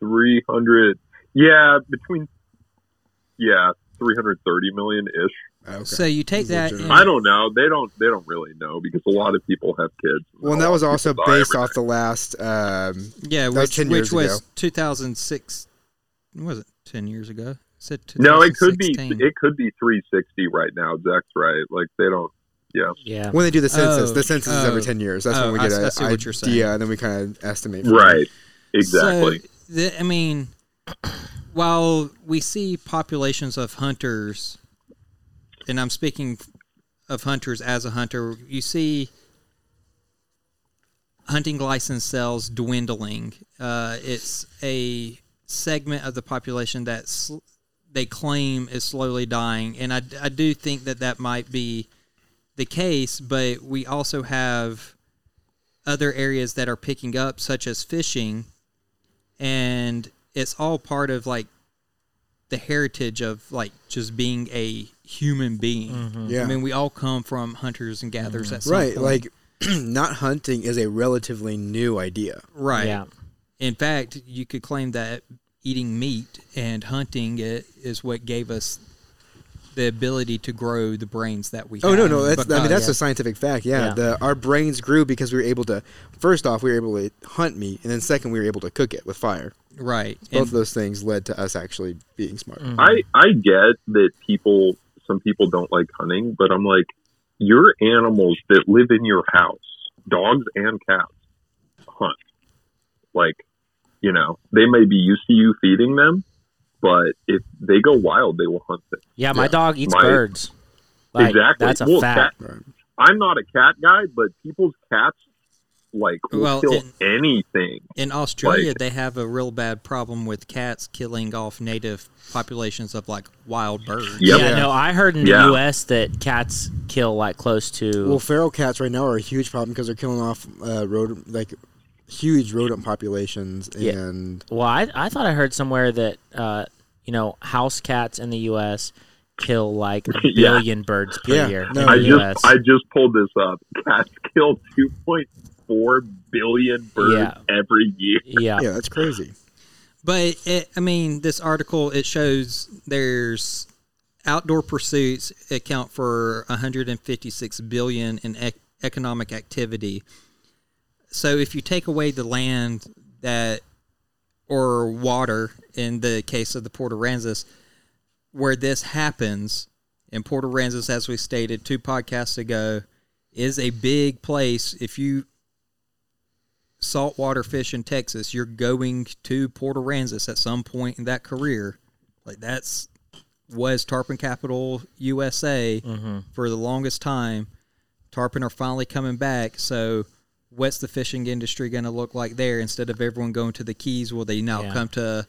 300. Yeah, between. Yeah, 330 million ish. Oh, okay. So you take that. And- I don't know. They don't. They don't really know because a lot of people have kids. well, and that was also based off the last. Um, yeah, which 10 which was ago. 2006. Was it 10 years ago? It said No, it could be it could be 360 right now. Zach's right. Like they don't. Yeah. Yeah. when they do the census, Oh, the census is every oh, 10 years. That's oh, when we get s- I an see what you're saying. idea, and then we kind of estimate. from Right. Exactly. So, the, I mean, while we see populations of hunters, and I'm speaking of hunters as a hunter, you see hunting license sales dwindling. Uh, it's a segment of the population that sl- they claim is slowly dying, and I, I do think that that might be the case. But we also have other areas that are picking up, such as fishing, and it's all part of like the heritage of like just being a human being. Mm-hmm. Yeah. I mean, we all come from hunters and gatherers mm-hmm. at some Right. point. Like, not hunting is a relatively new idea. right. Yeah. In fact, you could claim that eating meat and hunting it is what gave us the ability to grow the brains that we Oh have. no, no, that's I mean because- that's a scientific fact. Yeah, Yeah. the our brains grew because we were able to. First off, we were able to hunt meat, and then second, we were able to cook it with fire. Right. Both And- of those things led to us actually being smart. Mm-hmm. I I get that people some people don't like hunting, but I'm like, your animals that live in your house, dogs and cats, hunt. Like, you know, they may be used to you feeding them, but if they go wild, they will hunt things. Yeah, my Yeah. dog eats My- birds. Like, exactly. That's a Well, fact. cat- I'm not a cat guy, but people's cats like will Well, kill in- anything. In Australia, Like- they have a real bad problem with cats killing off native populations of like wild birds. Yep. Yeah, no, I heard in the Yeah. U.S. that cats kill like close to. Well, feral cats right now are a huge problem because they're killing off uh, rodent like huge rodent populations Yeah. and Well, I, I thought I heard somewhere that uh, you know house cats in the U.S. kill like a Yeah. billion birds per Yeah, year no, in I the just I just pulled this up. Cats kill 2.4 billion birds Yeah. every year. yeah. yeah, that's crazy. But it, I mean, this article it shows there's outdoor pursuits account for 156 billion in ec- economic activity. So if you take away the land that or water in the case of the Port Aransas, where this happens in Port Aransas, as we stated two podcasts ago, is a big place. If you saltwater fish in Texas, you're going to Port Aransas at some point in that career. Like that's was tarpon capital USA mm-hmm. for the longest time. Tarpon are finally coming back, so what's the fishing industry going to look like there? Instead of everyone going to the Keys, will they now Yeah. come to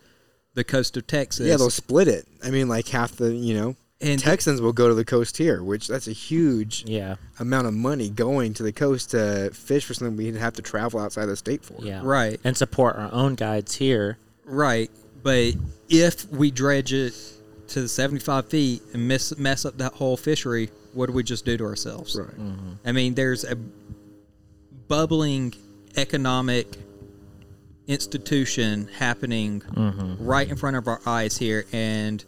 the coast of Texas? Yeah, they'll split it. I mean, like half the you know And- Texans will go to the coast here, which that's a huge yeah, amount of money going to the coast to fish for something we'd have to travel outside the state for. yeah, Right. and support our own guides here. Right, but if we dredge it to the 75 feet and mess, mess up that whole fishery, what do we just do to ourselves? Right. Mm-hmm. I mean, there's a bubbling economic institution happening mm-hmm. right in front of our eyes here, and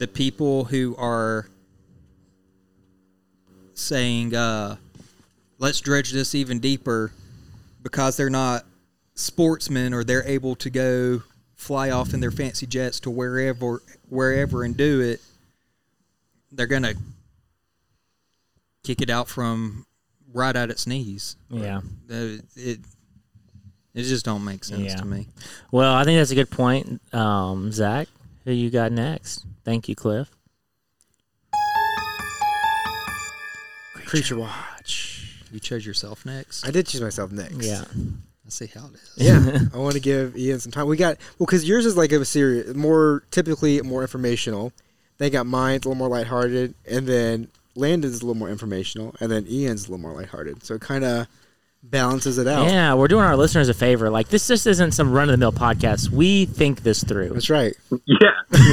the people who are saying, uh, let's dredge this even deeper because they're not sportsmen or they're able to go fly off in their fancy jets to wherever wherever and do it they're gonna kick it out from right at its knees Yeah. Uh, it it just don't make sense Yeah. to me Well, I think that's a good point, um, Zach. Who you got next? Thank you, Cliff. Creature Watch. you chose yourself next I did choose myself next. Yeah. let's see how it is Yeah, I want to give Ian some time. We got well because yours is like a serious, more typically more informational. They got mine a little more lighthearted, and then Landon's a little more informational, and then Ian's a little more lighthearted. So it kind of balances it out. Yeah, we're doing our listeners a favor. Like this just isn't some run of the mill podcast. We think this through. That's right. Yeah,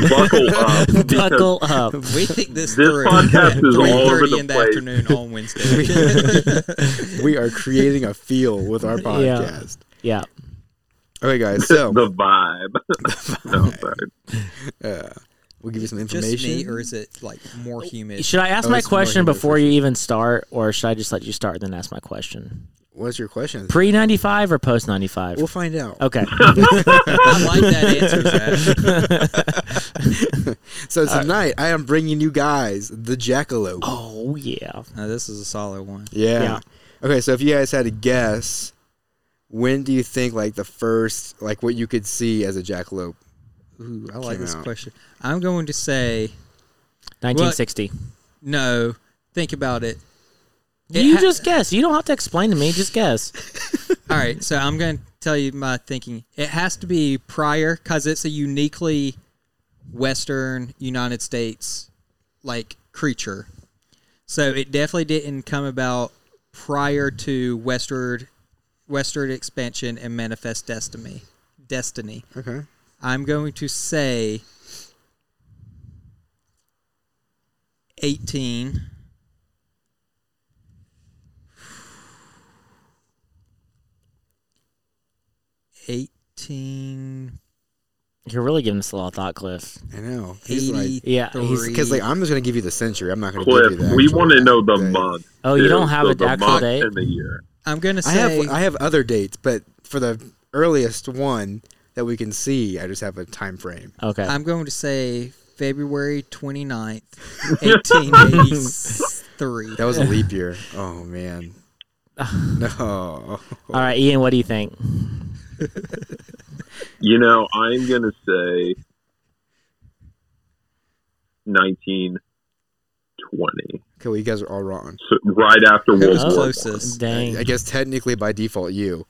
buckle up. Buckle up. we think this, This through podcast at is all over the in the place. afternoon on Wednesday we are creating a feel with our podcast. Yeah. Okay, guys. So the vibe. no, sorry. We'll give you some just information. me or is it like more oh, humid Should I ask Oh, my it's more question humid before you even start, or should I just let you start and then ask my question? What's your question? Pre ninety five or post ninety five? We'll find out. Okay. I like that answer Zach. So tonight I am bringing you guys the Jackalope. oh yeah. No, this is a solid one Yeah. Yeah. Okay, so if you guys had to guess, when do you think like the first like what you could see as a jackalope? Ooh, I like this out. question. I'm going to say Nineteen sixty. no. Think about it. It You ha- just guess. You don't have to explain to me. Just guess. All right, so I'm going to tell you my thinking. It has to be prior because it's a uniquely Western United States like creature. So it definitely didn't come about prior to westward westward expansion and manifest destiny. Destiny. Okay. I'm going to say 18. Eighteen You're really giving us a lot of thought, Cliff. I know. He's like. Yeah, he's- because like I'm just gonna give you the century. I'm not gonna give Cliff, you that. we want to know the date. month. Oh, you don't have so a the actual date? and the year. I'm going to I say have I have other dates, but for the earliest one that we can see, I just have a time frame. Okay. I'm going to say February 29th, 1883. That was a leap year. Oh man. no. All right, Ian. What do you think? You know, I'm gonna say 1920. Okay, well, you guys are all wrong. So right after Who World was War One. closest? Dang. I guess technically by default you,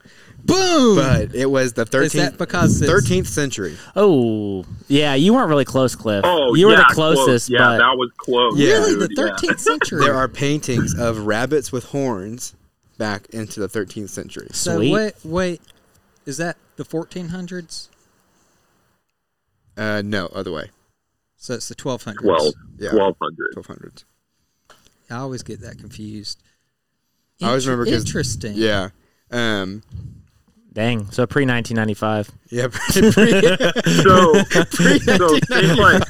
Boom! but it was the Is that thirteenth because it's, thirteenth century. Oh, yeah. You weren't really close, Cliff. Oh, you were yeah, the closest, Close. Yeah, but that was close. Yeah. really the dude, yeah. 13th century? There are paintings of rabbits with horns back into the thirteenth century. so Sweet. wait, wait, is that the 1400s? Uh, no, other way. So it's the 1200s. 12, Yeah. 1200. Twelve hundreds. I always get that confused. I always remember 'cause- interesting. Yeah. Um. dang. So pre 1995. Yeah. pretty- So, so think like,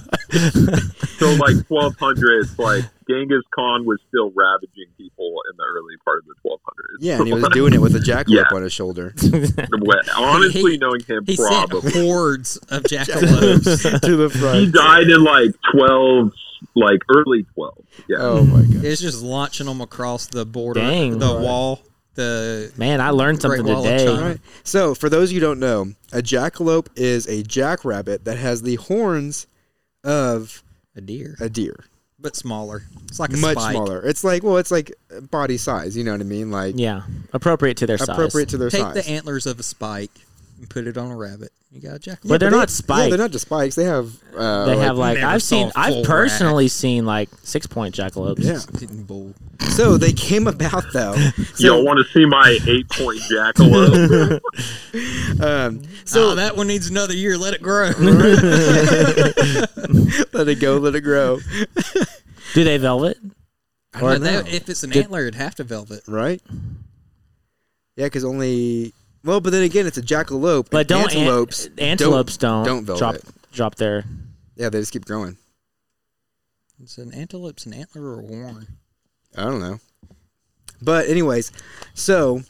so like 1200s, like Genghis Khan was still ravaging people in the early part of the 1200s. yeah, and he was doing it with a jackalope Yeah. on his shoulder Honestly, He- knowing him, He probably. sent hordes of jackalopes. to the front. He died in like 12, like early 12. Yeah. Oh my god. it's just launching them across the border, Dang. the Right. wall, the Man, I learned something Wall today. Right. So, for those you don't know, a jackalope is a jackrabbit that has the horns of a deer, a deer. But smaller. It's like a Much spike. smaller. It's like, well, it's like body size. You know what I mean? Like Yeah. Appropriate to their size. appropriate to their Take size. the antlers of a spike and put it on a rabbit. You got a jackalope. But they're they- not Yeah, they're not just spikes. They have. Uh, They have like never I've saw seen I've full personally seen like six point jackalopes. Yeah. Getting bull. So they came about though. Y'all want to see my eight point jackalope? Um, So that one needs another year. Let it grow. let it go, let it grow. Do they velvet? Or But they- no. if it's an Did- antler, it'd have to velvet. right? Yeah, because only. Well, but then again, it's a jackalope. But don't an- antelopes? antelopes don't don't drop velvet. drop their Yeah, they just keep growing. It's an antelope's an antler or a horn. I don't know. But anyways, so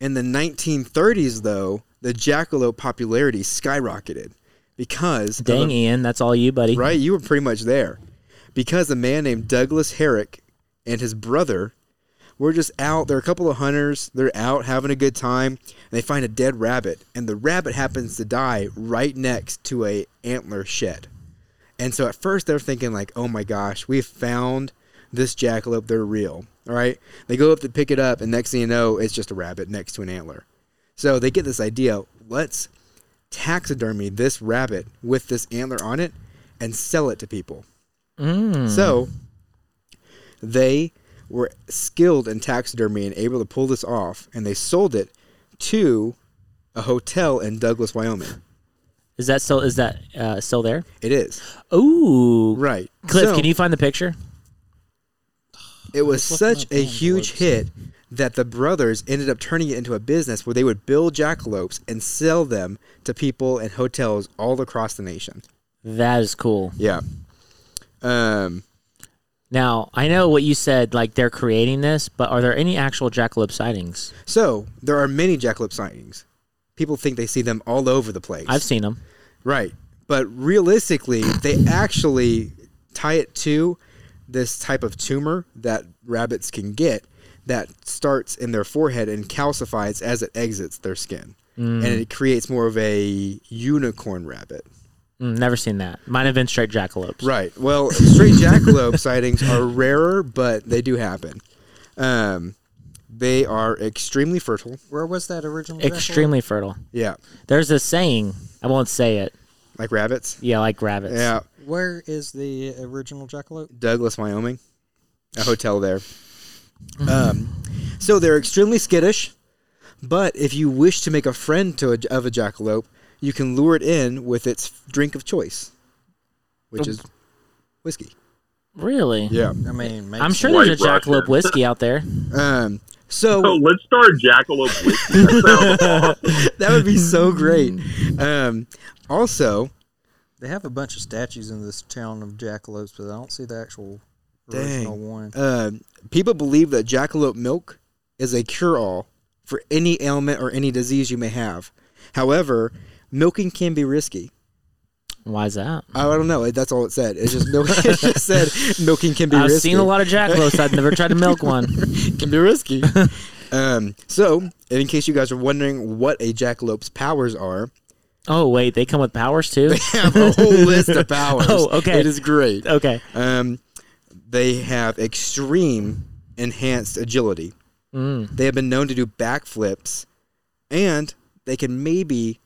in the 1930s, though, the jackalope popularity skyrocketed because of dang a- Ian, that's all you, buddy. right, you were pretty much there because a man named Douglas Herrick and his brother were just out. There are a couple of hunters. They're out having a good time, and they find a dead rabbit, and the rabbit happens to die right next to a antler shed. And so at first they're thinking like, "Oh my gosh, we found this jackalope. They're real." All right. They go up to pick it up, and next thing you know, it's just a rabbit next to an antler. So they get this idea: let's taxidermy this rabbit with this antler on it and sell it to people. Mm. So they were skilled in taxidermy and able to pull this off, and they sold it to a hotel in Douglas, Wyoming. Is that still is that uh, still there? It is Ooh, right. Cliff, So- can you find the picture? It was such a huge hit that the brothers ended up turning it into a business where they would build jackalopes and sell them to people and hotels all across the nation. That is cool. Yeah. Um. Now I know what you said, like they're creating this, but are there any actual jackalope sightings? So there are many jackalope sightings. People think they see them all over the place. I've seen them. Right. But realistically, they actually tie it to this type of tumor that rabbits can get that starts in their forehead and calcifies as it exits their skin. Mm. And it creates more of a unicorn rabbit. Mm, never seen that. Might have been straight jackalopes. Right. Well, straight jackalope sightings are rarer, but they do happen. Um, they are extremely fertile. Where was that original? jackalope? Extremely fertile. Yeah. There's a saying. I won't say it. Like rabbits. Yeah, like rabbits. Yeah. Where is the original jackalope? Douglas, Wyoming, a hotel there. Um, so they're extremely skittish, but if you wish to make a friend to a, of a jackalope, you can lure it in with its drink of choice, which is whiskey. Really? Yeah. I mean, makes I'm sure there's a jackalope Russian. whiskey out there. Um, so Oh, let's start jackalope whiskey. That awesome. that would be so great. Um, also, They have a bunch of statues in this town of jackalopes, but I don't see the actual Dang. original one. um, people believe that jackalope milk is a cure-all for any ailment or any disease you may have. However, milking can be risky. Why is that? I don't know. That's all it said. It's just milk. it just said milking can be risky. I've risky. seen a lot of jackalopes. I've never tried to milk one. can be risky. um, so, in case you guys are wondering what a jackalope's powers are, Oh wait, they come with powers too. They have a whole list of powers. Oh, okay. It is great. okay. Um, they have extreme enhanced agility. Mm. They have been known to do backflips, and they can maybe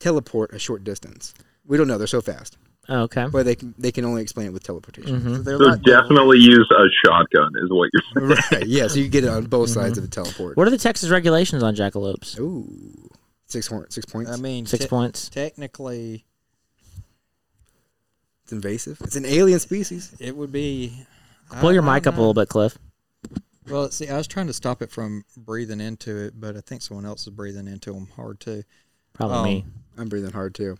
teleport a short distance. We don't know; they're so fast, Oh, Okay. but they can they can only explain it with teleportation. Mhm. They're So like the- definitely use a shotgun, is what you're saying. right? Yeah, so you get it on both sides of the teleport. What are the Texas regulations on jackalopes? Ooh, six horn, six points. I mean, Six te- points. technically, it's invasive. It's an alien species. it would be. Pull I- your I mic don't up a little bit, Cliff. Well, see, I was trying to stop it from breathing into it, but I think someone else is breathing into them hard too. Probably Um, me. I'm breathing hard too.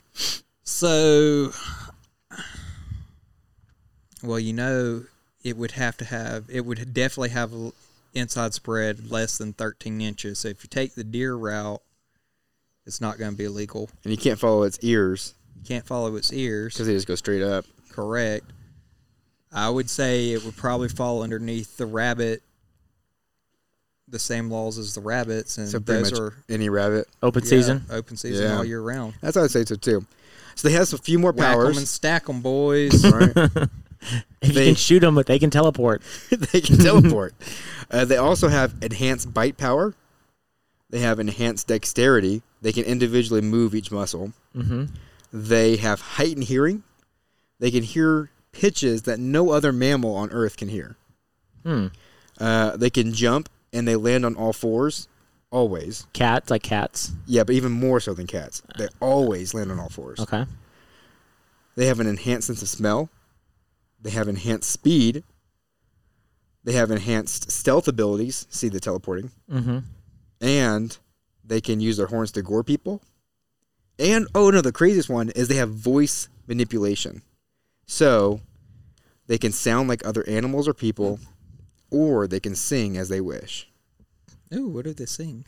So, well, you know, it would have to have, it would definitely have inside spread less than 13 inches. So if you take the deer route, it's not going to be illegal. And you can't follow its ears You can't follow its ears. because they just go straight up. Correct. I would say it would probably fall underneath the rabbit, the same laws as the rabbits, and So those much are any rabbit. Open yeah, season. open season Yeah. all year round. That's how I'd say so too. So they have a few more Whack 'em powers. and stack them, boys. right? If you They- can shoot them, but they can teleport. they can teleport. Uh, they also have enhanced bite power. They have enhanced dexterity. They can individually move each muscle. hmm They have heightened hearing. They can hear pitches that no other mammal on Earth can hear. Hmm. Uh, they can jump and they land on all fours, always. Cats, like cats. Yeah, but even more so than cats. They always land on all fours. Okay. They have an enhanced sense of smell. They have enhanced speed. They have enhanced stealth abilities. See the teleporting. Mm-hmm. and they can use their horns to gore people. And oh no, the craziest one is they have voice manipulation. So they can sound like other animals or people, or they can sing as they wish. Ooh, what do they sing?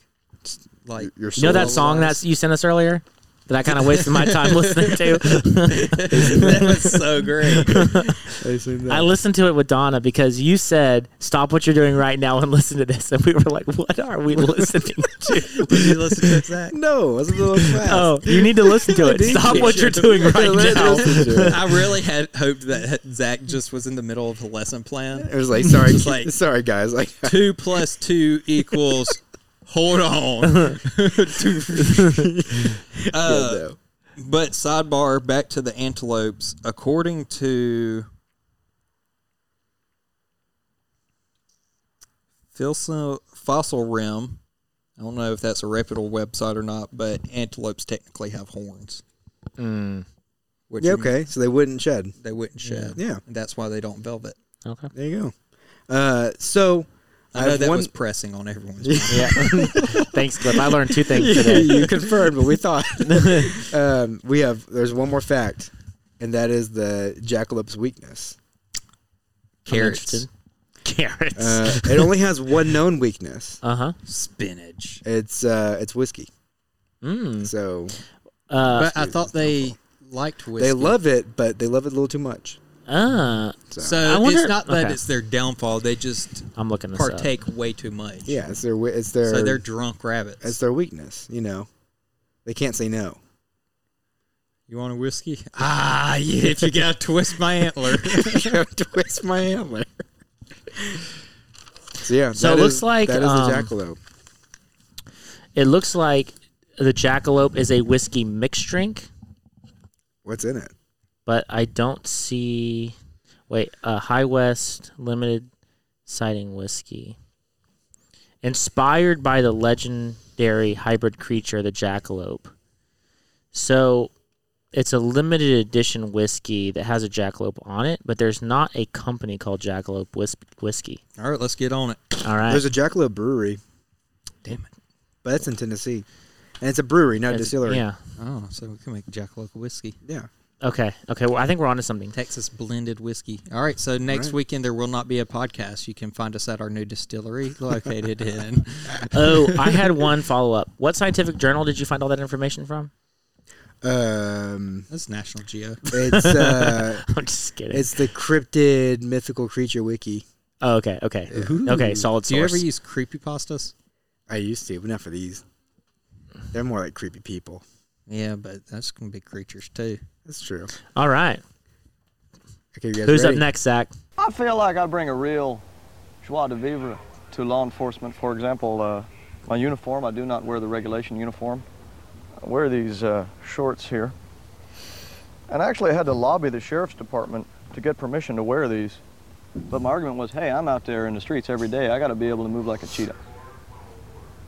Like You know that song that you sent us earlier? That I kind of wasted my time listening to. that was so great. They. I listened to it with Donna because you said, "Stop what you're doing right now and listen to this," and we were like, "What are we listening to?" Did you listen to it, Zach? no, that's a little fast. Oh, you need to listen to it. Stop what you're doing right now. listen to it. I really had hoped that Zach just was in the middle of a lesson plan. It was like sorry, like- sorry guys. Like Two plus two equals. Hold on. uh, but sidebar, back to the antelopes. According to Fossil, Fossil Rim, I don't know if that's a reputable website or not, but antelopes technically have horns. Mm, Which yeah, okay. So they wouldn't shed. They wouldn't shed. Yeah. And that's why they don't velvet. okay. There you go. Uh, so I know that one- was pressing on everyone's mind. Yeah. Thanks, Cliff. I learned two things today. you confirmed what we thought. um, we have there's one more fact, and that is the jackalope's weakness. I'm. Carrots. Uh, it only has one known weakness. Uh huh. Spinach. It's uh, it's whiskey. Mm. So Uh, But I thought they liked whiskey. they love it, but they love it a little too much. Uh, So I wonder- it's not that okay. it's their downfall. They just I'm looking this up. partake way too much. Yeah, it's their it's their So they're drunk rabbits. it's their weakness. You know, they can't say no. you want a whiskey? Ah, yeah. If you got to twist my antler. Twist my antler. So yeah, So it looks is- like, that is um, the jackalope. It looks like the Jackalope is a whiskey mixed drink, What's in it? But I don't see. Wait, uh, High West limited sighting whiskey. Inspired by the legendary hybrid creature, the jackalope. So it's a limited edition whiskey that has a jackalope on it, but there's not a company called Jackalope whis- Whiskey. All right, let's get on it. All right. There's a jackalope brewery, Damn it. but that's in Tennessee, and it's a brewery, not a distillery. Yeah. Oh, so we can make jackalope whiskey. yeah. Okay. Okay. Well, I think we're on to something. Texas blended whiskey. All right, so next Right. weekend there will not be a podcast. You can find us at our new distillery located in. Oh, I had one follow up. What scientific journal did you find all that information from? Um, That's National Geo. it's uh, I'm just kidding. it's the cryptid mythical creature wiki. oh, okay. Okay. Okay. Solid Source. Do you ever use creepypastas? I used to, but not for these. They're more like creepy people. Yeah, but that's gonna be creatures too. That's true. All right. Okay, you guys Who's ready? up next, Zach? I feel like I bring a real joie de vivre to law enforcement. For example, uh, my uniform, I do not wear the regulation uniform. I wear these uh, shorts here. And actually, I had to lobby the sheriff's department to get permission to wear these. But my argument was, hey, I'm out there in the streets every day. I got to be able to move like a cheetah,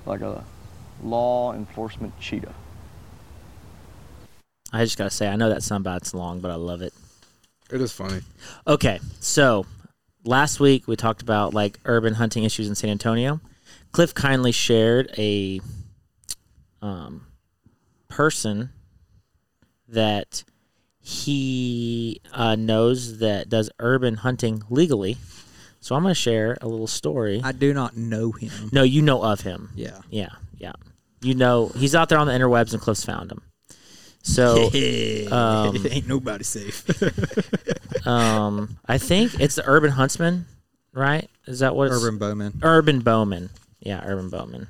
like a law enforcement cheetah. I just gotta say, I know that soundbite's long, but I love it. It is funny. Okay, so last week we talked about like urban hunting issues in San Antonio. Cliff kindly shared a um, person that he uh, knows that does urban hunting legally. So I'm going to share a little story. I do not know him. no, you know of him. Yeah. Yeah, yeah. You know, he's out there on the interwebs and Cliff's found him. So um, ain't nobody safe. um, I think it's the Urban Huntsman, right? Is that what Urban Bowman. Urban Bowman. Yeah, Urban Bowman.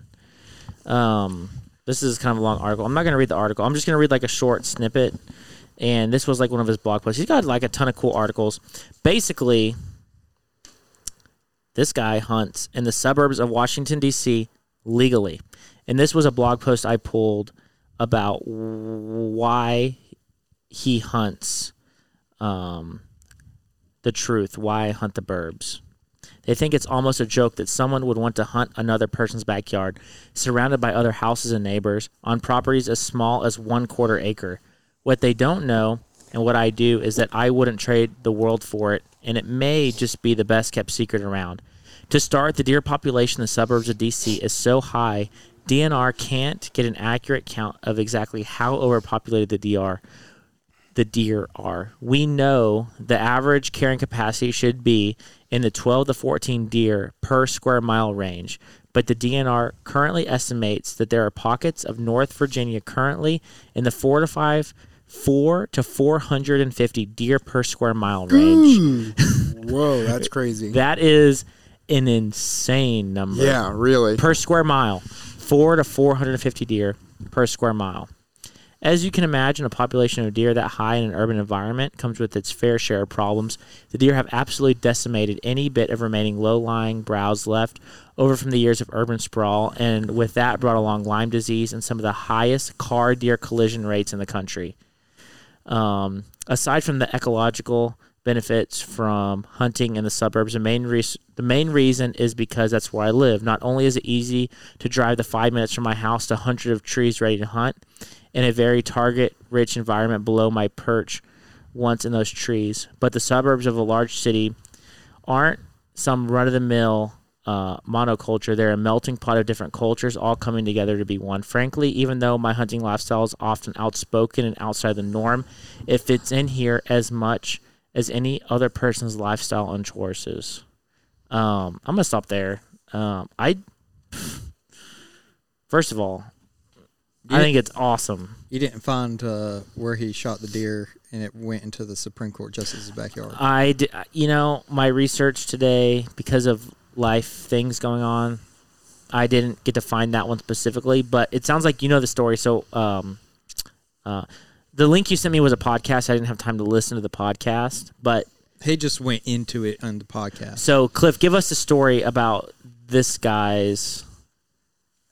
Um, this is kind of a long article. I'm not going to read the article. I'm just going to read like a short snippet. And this was like one of his blog posts. He's got like a ton of cool articles. Basically, this guy hunts in the suburbs of Washington, D.C. legally. And this was a blog post I pulled about why he hunts um, the truth, why hunt the burbs. They think it's almost a joke that someone would want to hunt another person's backyard, surrounded by other houses and neighbors, on properties as small as one quarter acre. What they don't know, and what I do, is that I wouldn't trade the world for it, and it may just be the best kept secret around. To start, the deer population in the suburbs of DC is so high, DNR can't get an accurate count of exactly how overpopulated the DR the deer are. We know the average carrying capacity should be in the 12 to 14 deer per square mile range, but the DNR currently estimates that there are pockets of North Virginia currently in the 4 to 5 4 to 450 deer per square mile range. Whoa, that's crazy. That is an insane number yeah, really. per square mile, four to 450 deer per square mile. As you can imagine, a population of deer that high in an urban environment comes with its fair share of problems. The deer have absolutely decimated any bit of remaining low lying browse left over from the years of urban sprawl, and with that brought along Lyme disease and some of the highest car deer collision rates in the country. Um, aside from the ecological benefits from hunting in the suburbs, the main re- the main reason is because that's where I live. Not only is it easy to drive the five minutes from my house to hundred of trees ready to hunt, in a very target rich environment below my perch once in those trees, but the suburbs of a large city aren't some run of the mill uh, monoculture. They're a melting pot of different cultures all coming together to be one. Frankly, even though my hunting lifestyle is often outspoken and outside the norm, it fits in here as much as any other person's lifestyle and choices. Um, I'm gonna stop there. Um, I first of all, I think it's awesome. You didn't find uh, where he shot the deer and it went into the Supreme Court justice's backyard. I, d- you know, my research today because of life things going on, I didn't get to find that one specifically. But it sounds like you know the story. So, um, uh, the link you sent me was a podcast. I didn't have time to listen to the podcast, but He just went into it on the podcast. so Cliff, give us a story about this guy's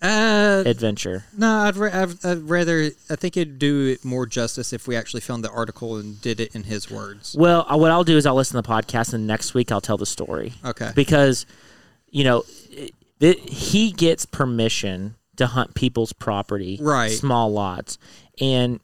Uh, adventure. no, I'd, ra- I'd, I'd rather. I think it'd do it more justice if we actually found the article and did it in his words. Well, uh, what I'll do is I'll listen to the podcast, and next week I'll tell the story. Okay. because you know it, it, he gets permission to hunt people's property Right. small lots and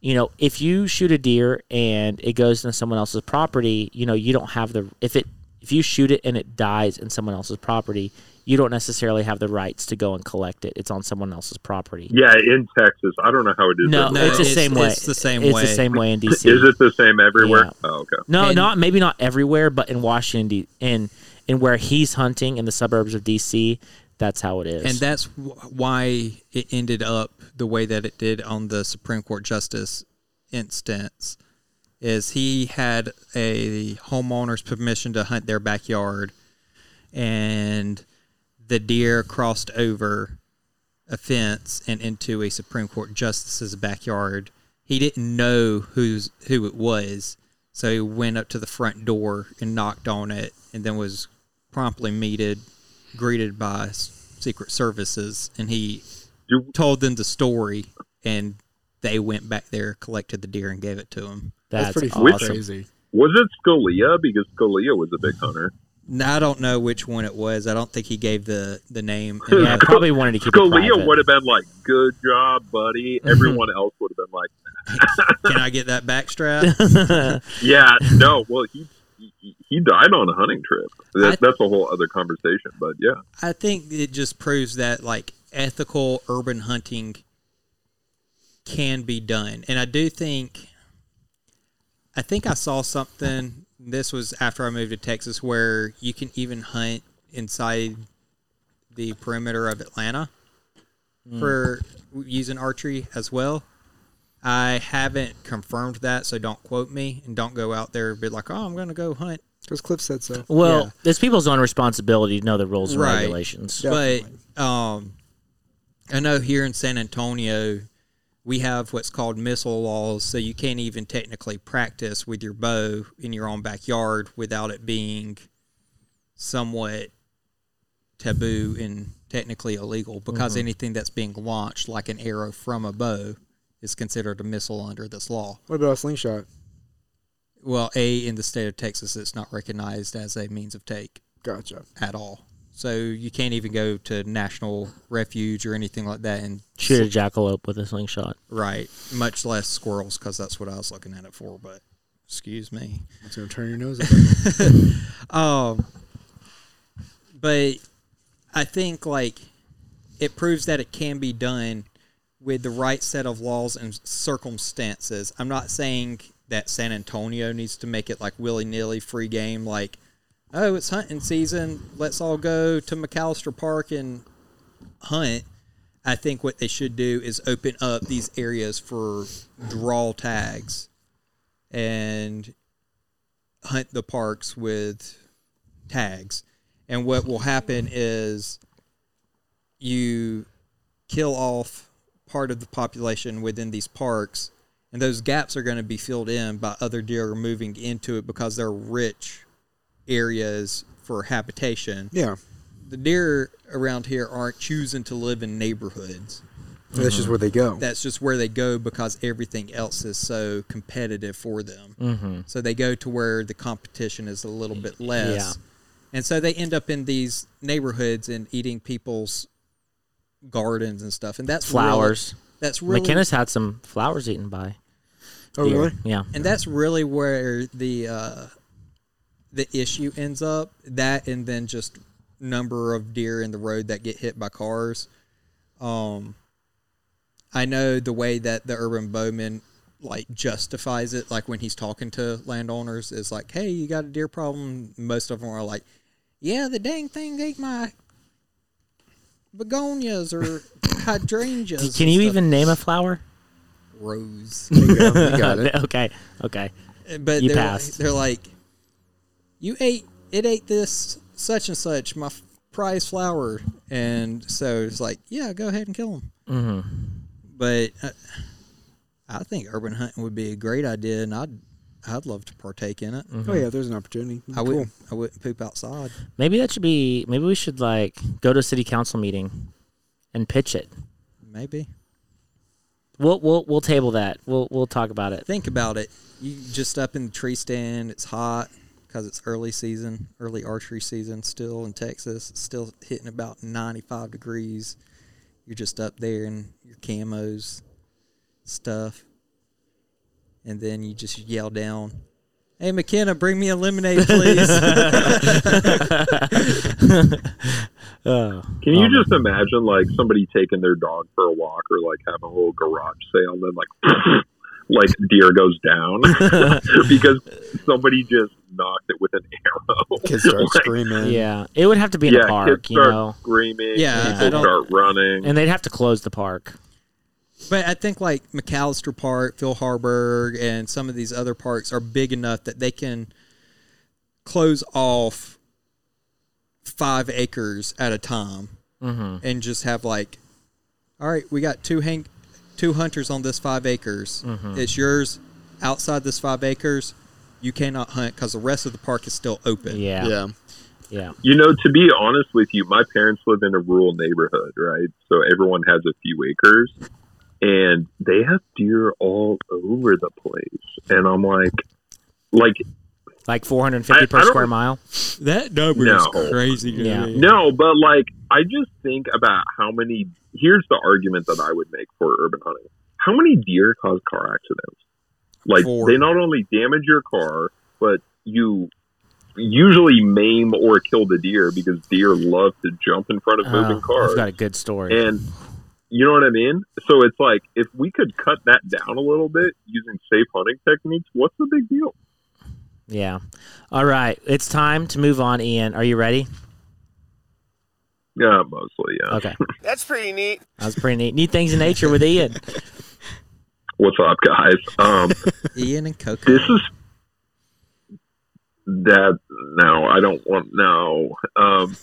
you know if you shoot a deer and it goes into someone else's property you know you don't have the if it if you shoot it and it dies in someone else's property you don't necessarily have the rights to go and collect it it's on someone else's property Yeah, in Texas. I don't know how it is. no, everywhere it's the same it's- way it's the same it's way. the same way in dc Is it the same everywhere? Yeah. Oh, okay. no, And- not maybe not everywhere, but in Washington, D- in in where he's hunting in the suburbs of DC, that's how it is. And that's wh- why it ended up the way that it did on the Supreme Court justice instance. Is he had a homeowner's permission to hunt their backyard, and the deer crossed over a fence and into a Supreme Court justice's backyard. He didn't know who's who it was, so he went up to the front door and knocked on it, and then was promptly meted, greeted by Secret Services, and he told them the story, and they went back there, collected the deer, and gave it to him. That's, pretty awesome. crazy. Was it Scalia? Because Scalia was a big hunter. Now, I don't know which one it was. I don't think he gave the the name. Yeah, I probably wanted to keep it Scalia would have been like, "Good job, buddy." Everyone else would have been like, Can I get that backstrap? "Yeah, no." Well, he he, died on a hunting trip. That, I- that's a whole other conversation. But yeah, I think it just proves that like ethical urban hunting can be done. And I do think I think I saw something this was after I moved to Texas where you can even hunt inside the perimeter of Atlanta for using archery as well. I haven't confirmed that, so don't quote me and don't go out there and be like, "Oh, I'm going to go hunt." Because Cliff said so. Well, Yeah. it's people's own responsibility to know the rules and Right. regulations. Yeah. But um, I know here in San Antonio, we have what's called missile laws, so you can't even technically practice with your bow in your own backyard without it being somewhat taboo and technically illegal because anything that's being launched, like an arrow from a bow, is considered a missile under this law. What about a slingshot? Well, A, in the state of Texas, it's not recognized as a means of take. Gotcha. at all. So you can't even go to national refuge or anything like that and Shoot a jackalope with a slingshot. right, much less squirrels because that's what I was looking at it for. But excuse me. It's gonna turn your nose up. Um, but I think like it proves that it can be done with the right set of laws and circumstances. I'm not saying that San Antonio needs to make it like willy nilly free game, like, oh, it's hunting season. Let's all go to McAllister Park and hunt. I think what they should do is open up these areas for draw tags and hunt the parks with tags. And what will happen is you kill off part of the population within these parks, and those gaps are going to be filled in by other deer moving into it because they're rich areas for habitation. yeah. The deer around here aren't choosing to live in neighborhoods. That's just where they go. That's just where they go because everything else is so competitive for them. Mm-hmm. So they go to where the competition is a little bit less. Yeah. And so they end up in these neighborhoods and eating people's gardens and stuff. And that's Flowers. Really, that's really McKenna's had some flowers eaten by. oh, deer. really? Yeah. and that's really where the uh, the issue ends up. That and then just number of deer in the road that get hit by cars. Um, I know the way that the urban bowman like justifies it, like when he's talking to landowners, is like, "Hey, you got a deer problem." Most of them are like, "Yeah, the dang thing ate my begonias or hydrangeas." Can you stuff." even name a flower? rose? There you go. You got it. okay. Okay. but You they're passed. Like, they're like, you ate it ate this such and such my prize flower, and so it's like, yeah, go ahead and kill them. hmm But uh, I think urban hunting would be a great idea, and I'd I'd love to partake in it. Mm-hmm. Oh yeah, there's an opportunity. I cool. wouldn't I wouldn't poop outside. Maybe that should be. Maybe we should like go to a city council meeting and pitch it. Maybe We'll we'll we'll table that. We'll we'll talk about it. think about it. You just up in the tree stand. It's hot because it's early season, early archery season still in Texas. It's still hitting about 95 degrees. You're just up there in your camos, stuff. And then you just yell down, Hey, McKenna, bring me a lemonade, please. Oh. Can you um, just imagine like somebody taking their dog for a walk or like having a little garage sale and then like like deer goes down because somebody just knocked it with an arrow. Kids start Like, screaming. Yeah, it would have to be in yeah, a park, kids you start know, screaming. Yeah, I people start running. and they'd have to close the park. But I think like McAllister Park, Phil Hardberger, and some of these other parks are big enough that they can close off five acres at a time Mm-hmm. and just have like all right, we got two hang, two hunters on this five acres. Mm-hmm. It's yours. Outside this five acres, you cannot hunt because the rest of the park is still open. Yeah. Yeah. Yeah. You know, to be honest with you, my parents live in a rural neighborhood, right? So everyone has a few acres, and they have deer all over the place. And I'm like, like, Like 450 I- per I square mile. That number No. is crazy. Yeah. no, but like, I just think about how many. Here's the argument that I would make for urban hunting: How many deer cause car accidents? Like, Four. they not only damage your car, but you usually maim or kill the deer because deer love to jump in front of oh, moving Oh, cars. I've got a good story. And you know what I mean? So it's like if we could cut that down a little bit using safe hunting techniques, what's the big deal? yeah. All right. It's time to move on, Ian. Are you ready? Yeah, mostly, yeah. Okay. That's pretty neat. That was pretty neat. Neat things in nature with Ian. What's up, guys? Um, Ian and Coco. this is that. No, I don't want no. Um,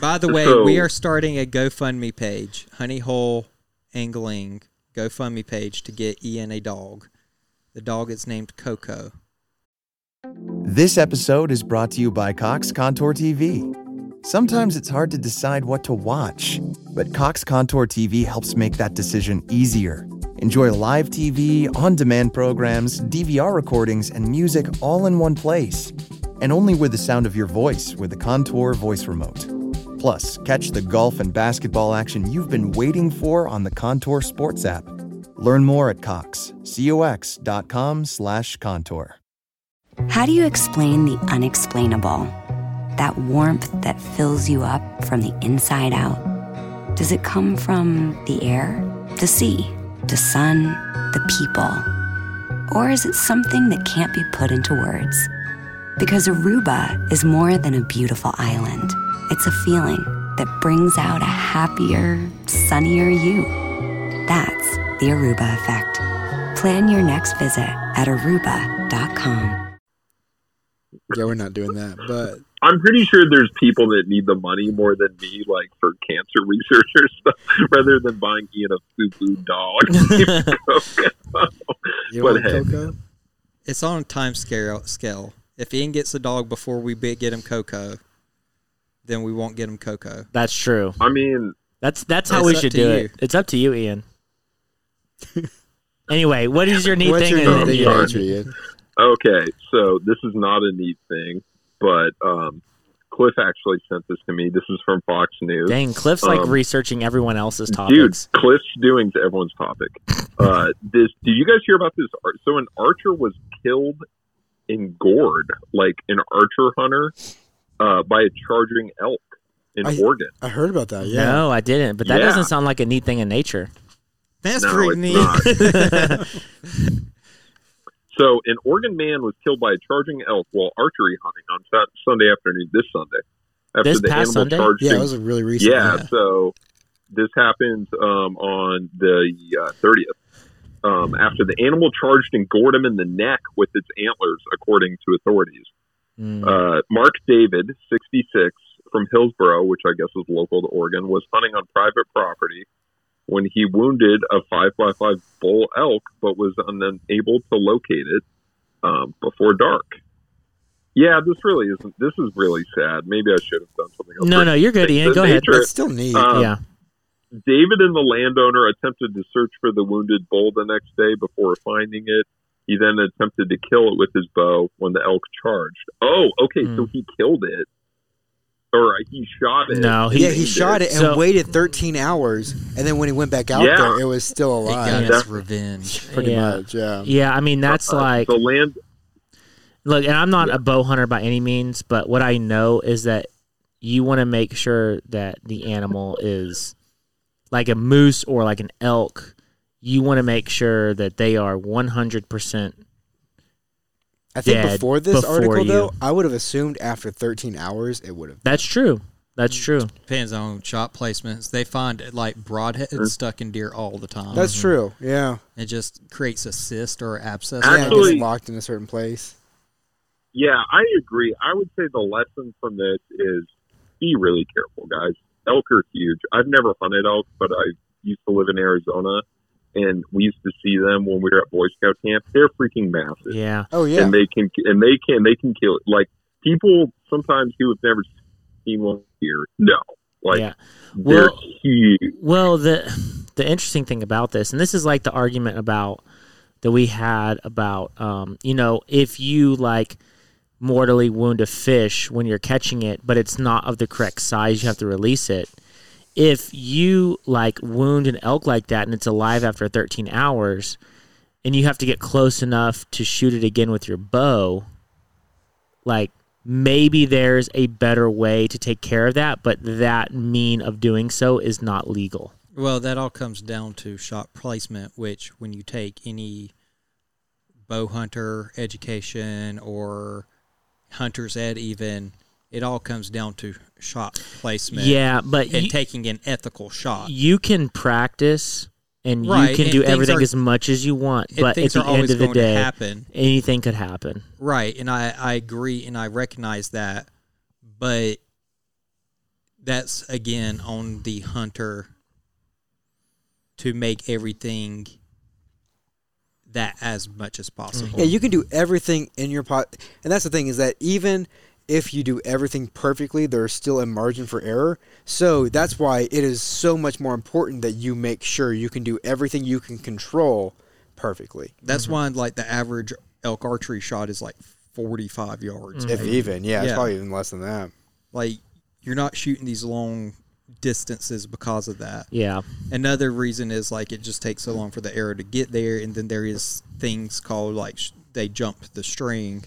By the way, So- we are starting a GoFundMe page, Honey Hole Angling GoFundMe page to get Ian a dog. The dog is named Coco. This episode is brought to you by Cox Contour TV. Sometimes it's hard to decide what to watch, but Cox Contour TV helps make that decision easier. Enjoy live TV, on demand programs, DVR recordings, and music all in one place. And only with the sound of your voice with the Contour voice remote. Plus, catch the golf and basketball action you've been waiting for on the Contour Sports app. Learn more at Cox, cox.com slash contour. How do you explain the unexplainable? That warmth that fills you up from the inside out? Does it come from the air, the sea, the sun, the people? Or is it something that can't be put into words? Because Aruba is more than a beautiful island, it's a feeling that brings out a happier, sunnier you. That's the Aruba effect. Plan your next visit at aruba.com. Yeah, we're not doing that, but I'm pretty sure there's people that need the money more than me, like for cancer research or stuff, rather than buying Ian a foo foo dog. you But want hey. Coco? It's on a time scale. scale. If Ian gets the dog before we get him Coco, then we won't get him Coco. That's true. I mean, That's that's how we should do you. it. It's up to you, Ian. anyway, what is your neat What's thing? your in- neat thing yeah. Ian? okay, so this is not a neat thing, but um, Cliff actually sent this to me. This is from Fox News. Dang, Cliff's like Um, researching everyone else's topics. Dude. Cliff's doing to everyone's topic. Uh, this, did you guys hear about this? So an archer was killed and gored, like an archer hunter, uh, by a charging elk in I- Oregon. I heard about that. Yeah. No, I didn't. But that Yeah. doesn't sound like a neat thing in nature. That's No, pretty neat. So an Oregon man was killed by a charging elk while archery hunting on Sat- Sunday afternoon. This Sunday, after This the past animal Sunday? charged Yeah, him it was a really recent. yeah, so this happened um, on the thirtieth. um, after the animal charged and gored him in the neck with its antlers, according to authorities. Mm. Uh, Mark David, 66, from Hillsboro, which I guess is local to Oregon, was hunting on private property when he wounded a 5x5 bull elk but was unable to locate it um, before dark. Yeah, this really isn't. This is really sad. Maybe I should have done something else. No, no, you're good, The Ian. Go ahead. nature- That's still neat. Um, yeah. David and the landowner attempted to search for the wounded bull the next day before finding it. He then attempted to kill it with his bow when the elk charged. Oh, okay, so he killed it. Or he shot it. No, and yeah, he aimed shot it and So- waited 13 hours, and then when he went back out Yeah. there, it was still He alive. got his revenge. Pretty Yeah. much, yeah. Yeah, I mean that's Uh, like the land. look, and I'm not a bow hunter by any means, but what I know is that you want to make sure that the animal is like a moose or like an elk. You want to make sure that they are 100% I think dead before this before article, you. though, I would have assumed after 13 hours it would have. That's true. That's true. Depends on shot placements. They find like broadhead stuck in deer all the time. That's mhm. true. Yeah. It just creates a cyst or abscess. Yeah, it Actually- gets locked in a certain place. Yeah, I agree. I would say the lesson from this is be really careful, guys. Elk are huge. I've never hunted elk, but I used to live in Arizona, and we used to see them when we were at Boy Scout camp. They're freaking massive. Yeah. Oh yeah. and they can and they can they can kill like people sometimes who have never seen one here. No, like yeah. they're Well- huge. Well, the the interesting thing about this, and this is like the argument about that we had about, um, you know, if you like mortally wound a fish when you're catching it, but it's not of the correct size, you have to release it. If you like wound an elk like that and it's alive after 13 hours, and you have to get close enough to shoot it again with your bow, like maybe there's a better way to take care of that, but that mean of doing so is not legal. Well, that all comes down to shot placement, which when you take any bow hunter education or hunter's ed, even it all comes down to shot placement. Yeah, but and you- taking an ethical shot. You can practice and you can and do everything are- as much as you want, but at the are end of the day, happen. anything could happen. Right, and I, I agree and I recognize that, but that's again on the hunter to make everything that as much as possible. Yeah, you can do everything in your pot, and that's the thing is that even if you do everything perfectly, there's still a margin for error. So that's why it is so much more important that you make sure you can do everything you can control perfectly. That's mm-hmm. why like the average elk archery shot is like 45 yards. If maybe. even, yeah, it's probably even less than that. Like you're not shooting these long distances because of that. Yeah. Another reason is like it just takes so long for the arrow to get there, and then there is things called like sh- they jump the string,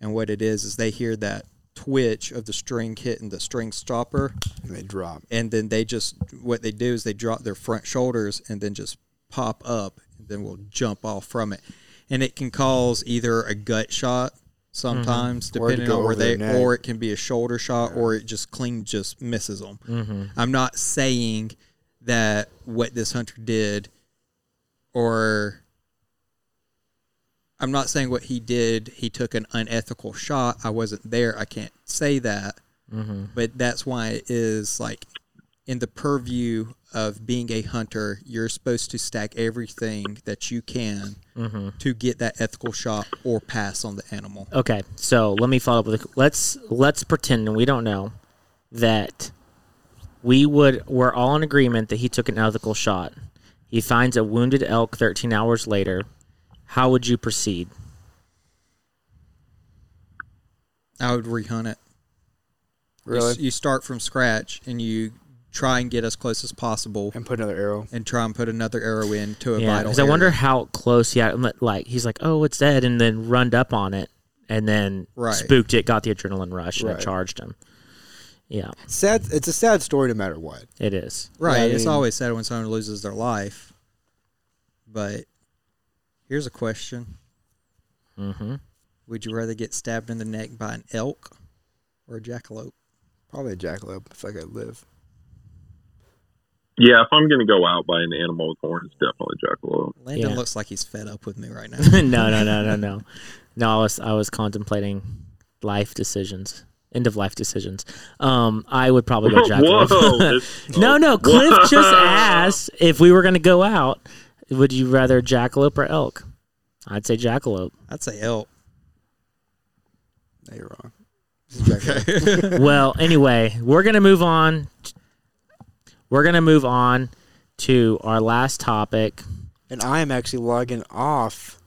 and what it is is they hear that twitch of the string hitting the string stopper, and they drop, and then they just what they do is they drop their front shoulders and then just pop up, and then will jump off from it, and it can cause either a gut shot sometimes Mhm. Depending on where they neck. or it can be a shoulder shot or it just clean just misses them Mhm. i'm not saying that what this hunter did or i'm not saying what he did he took an unethical shot i wasn't there i can't say that Mhm. but that's why it is like in the purview of being a hunter you're supposed to stack everything that you can Mhm. to get that ethical shot or pass on the animal Okay, so let me follow up with a, let's let's pretend and we don't know that we would we're all in agreement that he took an ethical shot. He finds a wounded elk 13 hours later. How would you proceed? I would rehunt it. You Really? s- You, start from scratch and you try and get as close as possible, and put another arrow, and try and put another arrow in to a Yeah, vital. because I wonder how close he had. Like he's like, oh, it's dead, and then runned up on it, and then Right. spooked it, got the adrenaline rush, and Right. it charged him. Yeah, sad. It's a sad story no matter what. it is. Right. Yeah, I it's mean- always sad when someone loses their life. But here's a question: Mm-hmm. Would you rather get stabbed in the neck by an elk or a jackalope? Probably a jackalope if I could live. Yeah, if I'm gonna go out by an animal with horns, definitely jackalope. Landon Yeah. looks like he's fed up with me right now. no, no, no, no, no. No, I was I was contemplating life decisions, end of life decisions. Um, I would probably go Whoa, jackalope. this- no, no. Cliff just asked if we were going to go out. Would you rather jackalope or elk? I'd say jackalope. I'd say elk. No, you're wrong. This is jackalope. well, anyway, we're gonna move on. We're gonna move on to our last topic. and I am actually logging off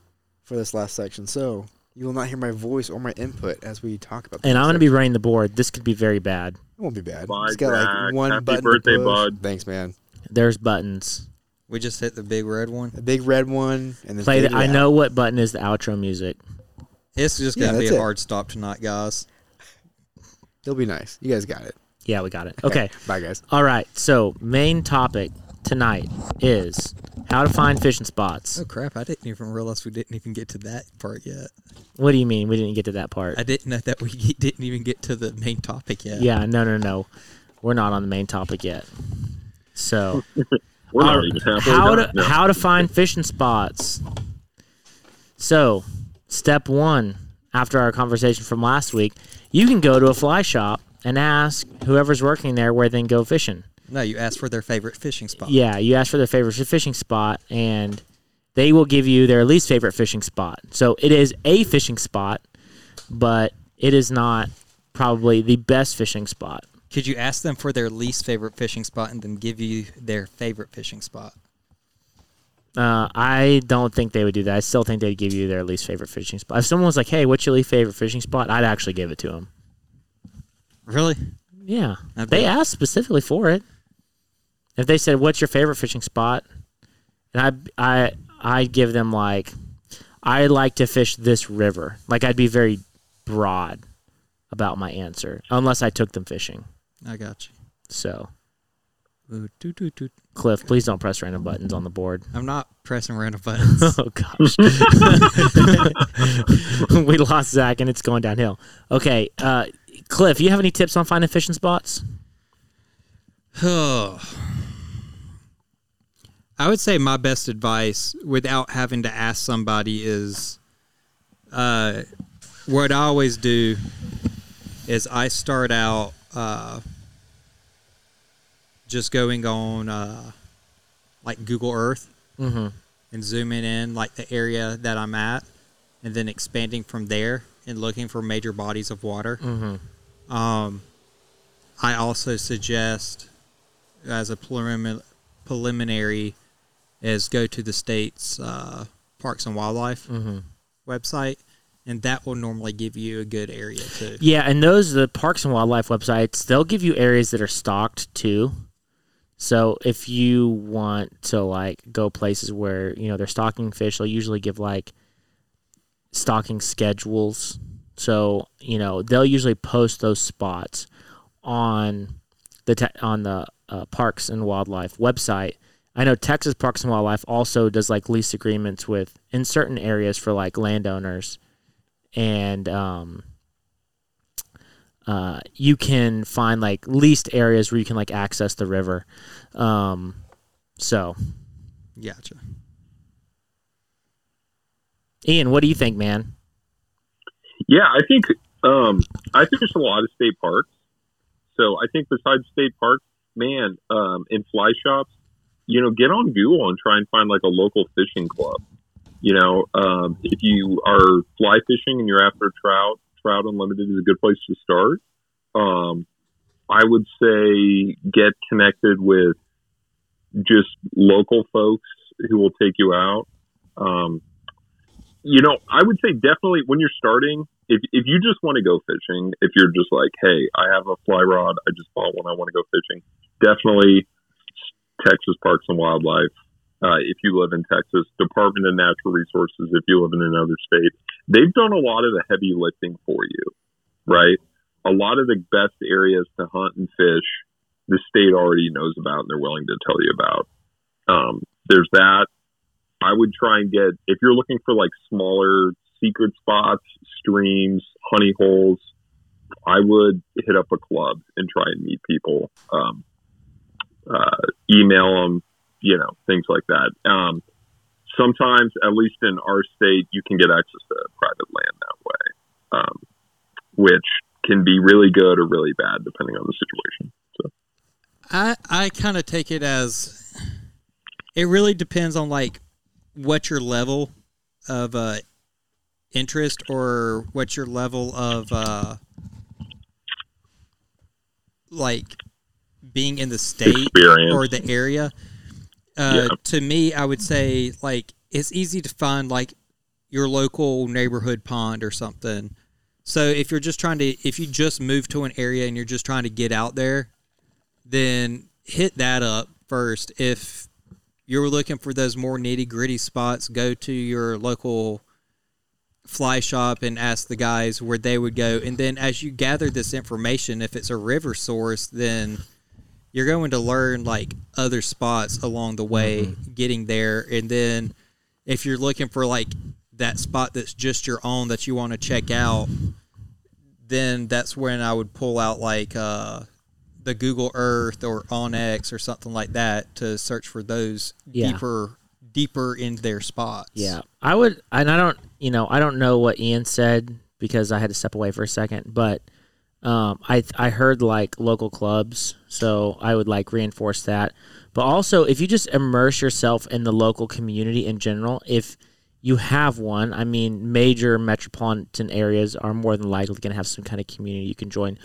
for this last section, so you will not hear my voice or my input as we talk about. And I'm gonna be section. running the board. This could be very bad. It won't be bad. Bye, it's got like one Happy button. birthday, bud. Thanks, man. There's buttons. We just hit the big red one. The big red one, and then Play the, I out. know what button is the outro music. It's just gonna be that's a it. hard stop tonight, guys. It'll be nice. You guys got it. Yeah, we got it. Okay. Bye, guys. All right. So main topic tonight is how to find fishing spots. Oh crap! I didn't even realize we didn't even get to that part yet. What do you mean we didn't get to that part? I didn't know that we didn't even get to the main topic yet. Yeah, no, no, no. We're not on the main topic yet. So, We're not All even halfway how done. to No. how to find fishing spots. So, step one after our conversation from last week, you can go to a fly shop and ask whoever's working there where they can go fishing. No, you ask for their favorite fishing spot. Yeah, you ask for their favorite fishing spot, and they will give you their least favorite fishing spot. So it is a fishing spot, but it is not probably the best fishing spot. Could you ask them for their least favorite fishing spot and then give you their favorite fishing spot? Uh, I don't think they would do that. I still think they'd give you their least favorite fishing spot. If someone was like, "Hey, what's your least favorite fishing spot?" I'd actually give it to them. Really? Yeah, they asked specifically for it. If they said, "What's your favorite fishing spot?" and I I I'd give them like, I like to fish this river. Like I'd be very broad about my answer, unless I took them fishing. I got you. So, Ooh, toot, toot, toot. Cliff, please don't press random buttons on the board. I'm not pressing random buttons. oh gosh, we lost Zach, and it's going downhill. Okay, uh, Cliff, you have any tips on finding fishing spots? Oh. I would say my best advice without having to ask somebody is uh, what I always do is I start out uh, just going on uh, like Google Earth Mhm. and zooming in like the area that I'm at and then expanding from there and looking for major bodies of water. Mhm. Um, I also suggest as a prelimin- preliminary is go to the state's uh, Parks and Wildlife Mhm. website, and that will normally give you a good area too. Yeah, and those the parks and wildlife websites, they'll give you areas that are stocked too. So if you want to like go places where you know they're stocking fish, they'll usually give like stocking schedules. So you know they'll usually post those spots on the te- on the uh, Parks and Wildlife website. I know Texas Parks and Wildlife also does like lease agreements with in certain areas for like landowners, and um, uh, you can find like leased areas where you can like access the river. Um, so, Gotcha. Ian, what do you think, man? Yeah, I think um, I think there's a lot of state parks. So I think besides state parks, man, um, in fly shops, you know, get on Google and try and find like a local fishing club. You know, um, if you are fly fishing and you're after trout, Trout Unlimited is a good place to start. Um, I would say get connected with just local folks who will take you out. Um, you know, I would say definitely when you're starting, if, if you just want to go fishing, if you're just like, hey, I have a fly rod, I just bought one, I want to go fishing, definitely Texas Parks and Wildlife. Uh, if you live in Texas, Department of Natural Resources, if you live in another state, they've done a lot of the heavy lifting for you, right? A lot of the best areas to hunt and fish, the state already knows about and they're willing to tell you about. Um, there's that. I would try and get if you're looking for like smaller secret spots, streams, honey holes. I would hit up a club and try and meet people. Um, uh, email them, you know, things like that. Um, sometimes, at least in our state, you can get access to private land that way, um, which can be really good or really bad depending on the situation. So. I I kind of take it as it really depends on like what your level of uh, interest or what your level of uh, like being in the state Experience. or the area. Uh, Yeah. To me, I would say like it's easy to find like your local neighborhood pond or something. So if you're just trying to, if you just move to an area and you're just trying to get out there, then hit that up first. If you're looking for those more nitty gritty spots, go to your local fly shop and ask the guys where they would go. And then as you gather this information, if it's a river source, then you're going to learn like other spots along the way getting there. And then if you're looking for like that spot that's just your own that you want to check out, then that's when I would pull out like uh, the Google Earth or OnX or something like that to search for those Yeah. deeper deeper in their spots. Yeah, I would, and I don't, you know, I don't know what Ian said because I had to step away for a second, but Um, I I heard like local clubs, so I would like reinforce that. But also, if you just immerse yourself in the local community in general, if you have one, I mean, major metropolitan areas are more than likely going to have some kind of community you can join,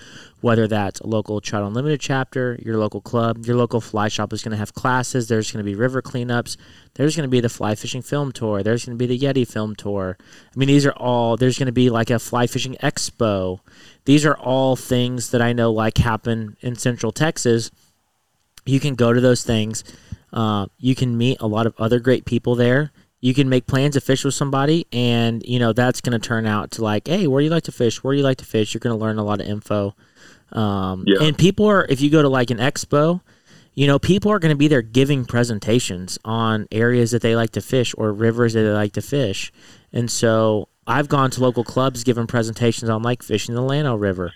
whether that's a local Trout Unlimited chapter, your local club, your local fly shop is going to have classes. There's going to be river cleanups. There's going to be the fly fishing film tour. There's going to be the Yeti film tour. I mean, these are all. There's going to be like a fly fishing expo. These are all things that I know like happen in Central Texas. You can go to those things. Uh, you can meet a lot of other great people there you can make plans to fish with somebody and you know that's going to turn out to like hey where do you like to fish where do you like to fish you're going to learn a lot of info um, Yeah. and people are if you go to like an expo you know people are going to be there giving presentations on areas that they like to fish or rivers that they like to fish and so i've gone to local clubs giving presentations on like fishing the llano river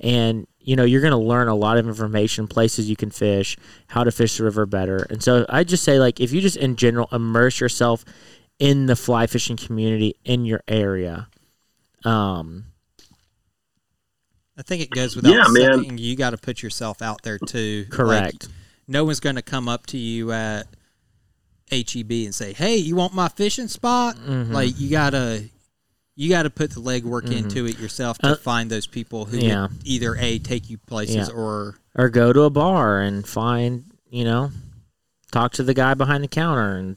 and you know you're going to learn a lot of information places you can fish how to fish the river better and so i just say like if you just in general immerse yourself in the fly fishing community in your area um I think it goes without Yeah, man. saying. You got to put yourself out there too. Like, Correct. no one's going to come up to you at HEB and say, "Hey, you want my fishing spot?" Mhm. Like you gotta, you got to put the legwork Mhm. into it yourself to Uh, find those people who yeah. either a take you places Yeah. or or go to a bar and find you know talk to the guy behind the counter and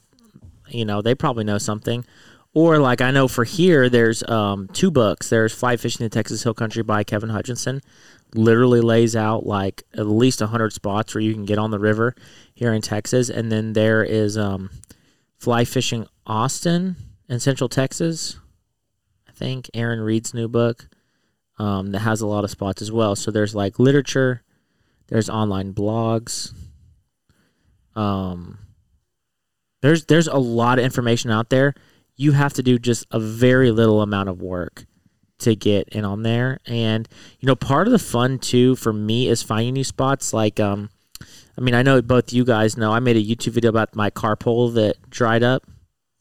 you know they probably know something or like i know for here there's um, two books there's fly fishing in texas hill country by kevin hutchinson literally lays out like at least 100 spots where you can get on the river here in texas and then there is um, fly fishing austin in central texas think aaron reed's new book um, that has a lot of spots as well so there's like literature there's online blogs. Um, there's there's a lot of information out there. You have to do just a very little amount of work to get in on there. And you know, part of the fun too for me is finding new spots. Like, um, I mean, I know both you guys know I made a YouTube video about my carpole that dried up.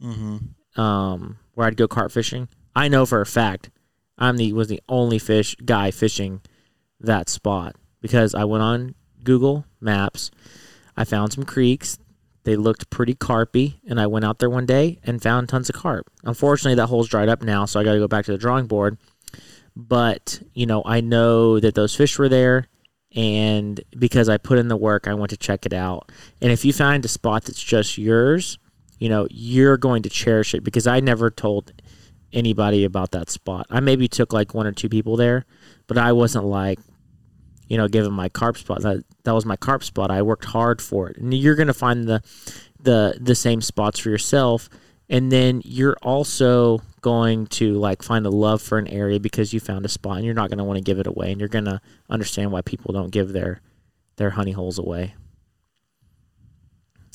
Mhm. Um, where I'd go carp fishing. I know for a fact I'm the was the only fish guy fishing that spot because I went on Google Maps. I found some creeks. They looked pretty carpy, and I went out there one day and found tons of carp. Unfortunately, that hole's dried up now, so I got to go back to the drawing board. But you know, I know that those fish were there, and because I put in the work, I went to check it out. And if you find a spot that's just yours, you know, you're going to cherish it because I never told anybody about that spot. I maybe took like one or two people there, but I wasn't like, you know, giving my carp spot. That that was my carp spot. I worked hard for it, and you're gonna find the the the same spots for yourself, and then you're also going to like find a love for an area because you found a spot, and you're not gonna want to give it away, and you're gonna understand why people don't give their their honey holes away.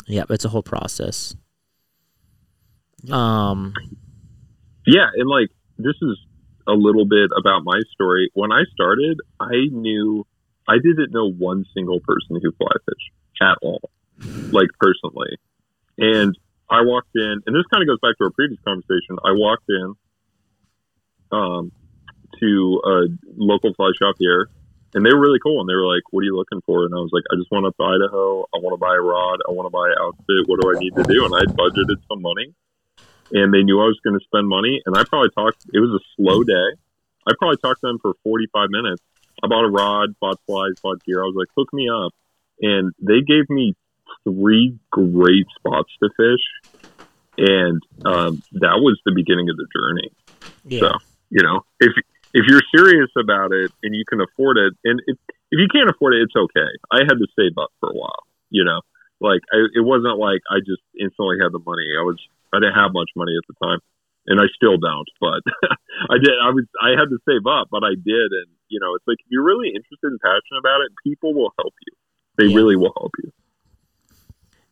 Yep, it's a whole process. Um. Yeah, and like this is a little bit about my story. When I started, I knew I didn't know one single person who fly fish at all, like personally. And I walked in, and this kind of goes back to our previous conversation. I walked in um, to a local fly shop here, and they were really cool. And they were like, "What are you looking for?" And I was like, "I just want to Idaho. I want to buy a rod. I want to buy an outfit. What do I need to do?" And I budgeted some money and they knew I was going to spend money. And I probably talked. It was a slow day. I probably talked to them for forty five minutes. I bought a rod, bought flies, bought gear. I was like, hook me up, and they gave me three great spots to fish, and um, that was the beginning of the journey. Yeah. So you know, if if you're serious about it and you can afford it, and if if you can't afford it, it's okay. I had to save up for a while. You know, like I, it wasn't like I just instantly had the money. I was I didn't have much money at the time, and I still don't. But I did. I was I had to save up, but I did. And you know, it's like if you're really interested and passionate about it, people will help you. They Yeah. really will help you.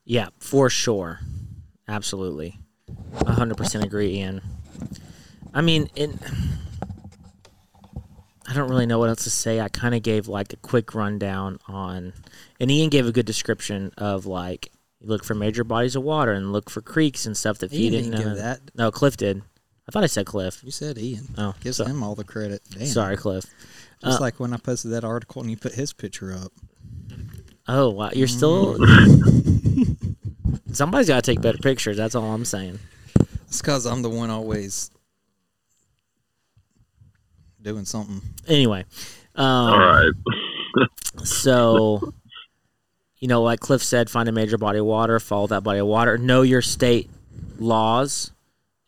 Yeah, for sure. Absolutely. A hundred percent agree, Ian. I mean, in I don't really know what else to say. I kind of gave like a quick rundown on, and Ian gave a good description of like you look for major bodies of water and look for creeks and stuff that Ian feed in. didn't give uh, that. No, Cliff did. I thought I said Cliff. You said Ian. Oh, Gives so- him all the credit. Damn. Sorry, Cliff. Just Uh, like when I posted that article and you put his picture up. Oh wow, you're still. Somebody's got to take better pictures. That's all I'm saying. It's because I'm the one always doing something. Anyway, um, All right. so you know, like Cliff said, find a major body of water, follow that body of water, know your state laws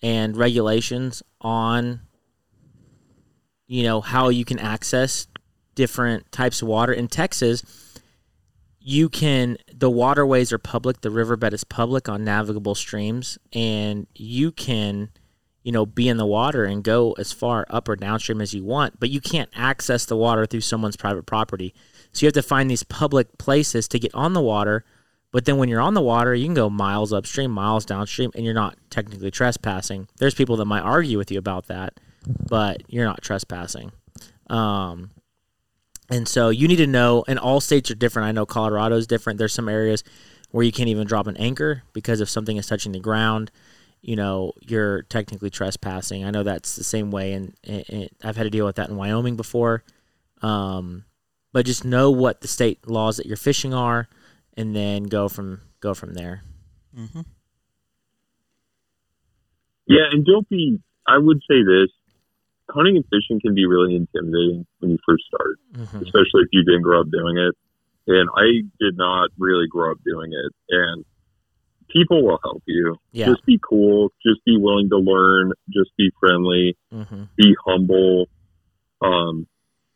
and regulations on you know how you can access different types of water in Texas. You can the waterways are public, the riverbed is public on navigable streams, and you can you know be in the water and go as far up or downstream as you want, but you can't access the water through someone's private property. So you have to find these public places to get on the water. But then when you're on the water, you can go miles upstream, miles downstream, and you're not technically trespassing. There's people that might argue with you about that, but you're not trespassing. Um, and so you need to know, and all states are different. I know Colorado is different. There's some areas where you can't even drop an anchor because if something is touching the ground, you know, you're technically trespassing. I know that's the same way, and, I've had to deal with that in Wyoming before. Um, but just know what the state laws that you're fishing are, and then go from go from there. Mm-hmm. Yeah, and don't be. I would say this: hunting and fishing can be really intimidating when you first start, Mhm. especially if you didn't grow up doing it. And I did not really grow up doing it. And people will help you. Yeah. Just be cool. Just be willing to learn. Just be friendly. Mm-hmm. Be humble. Um,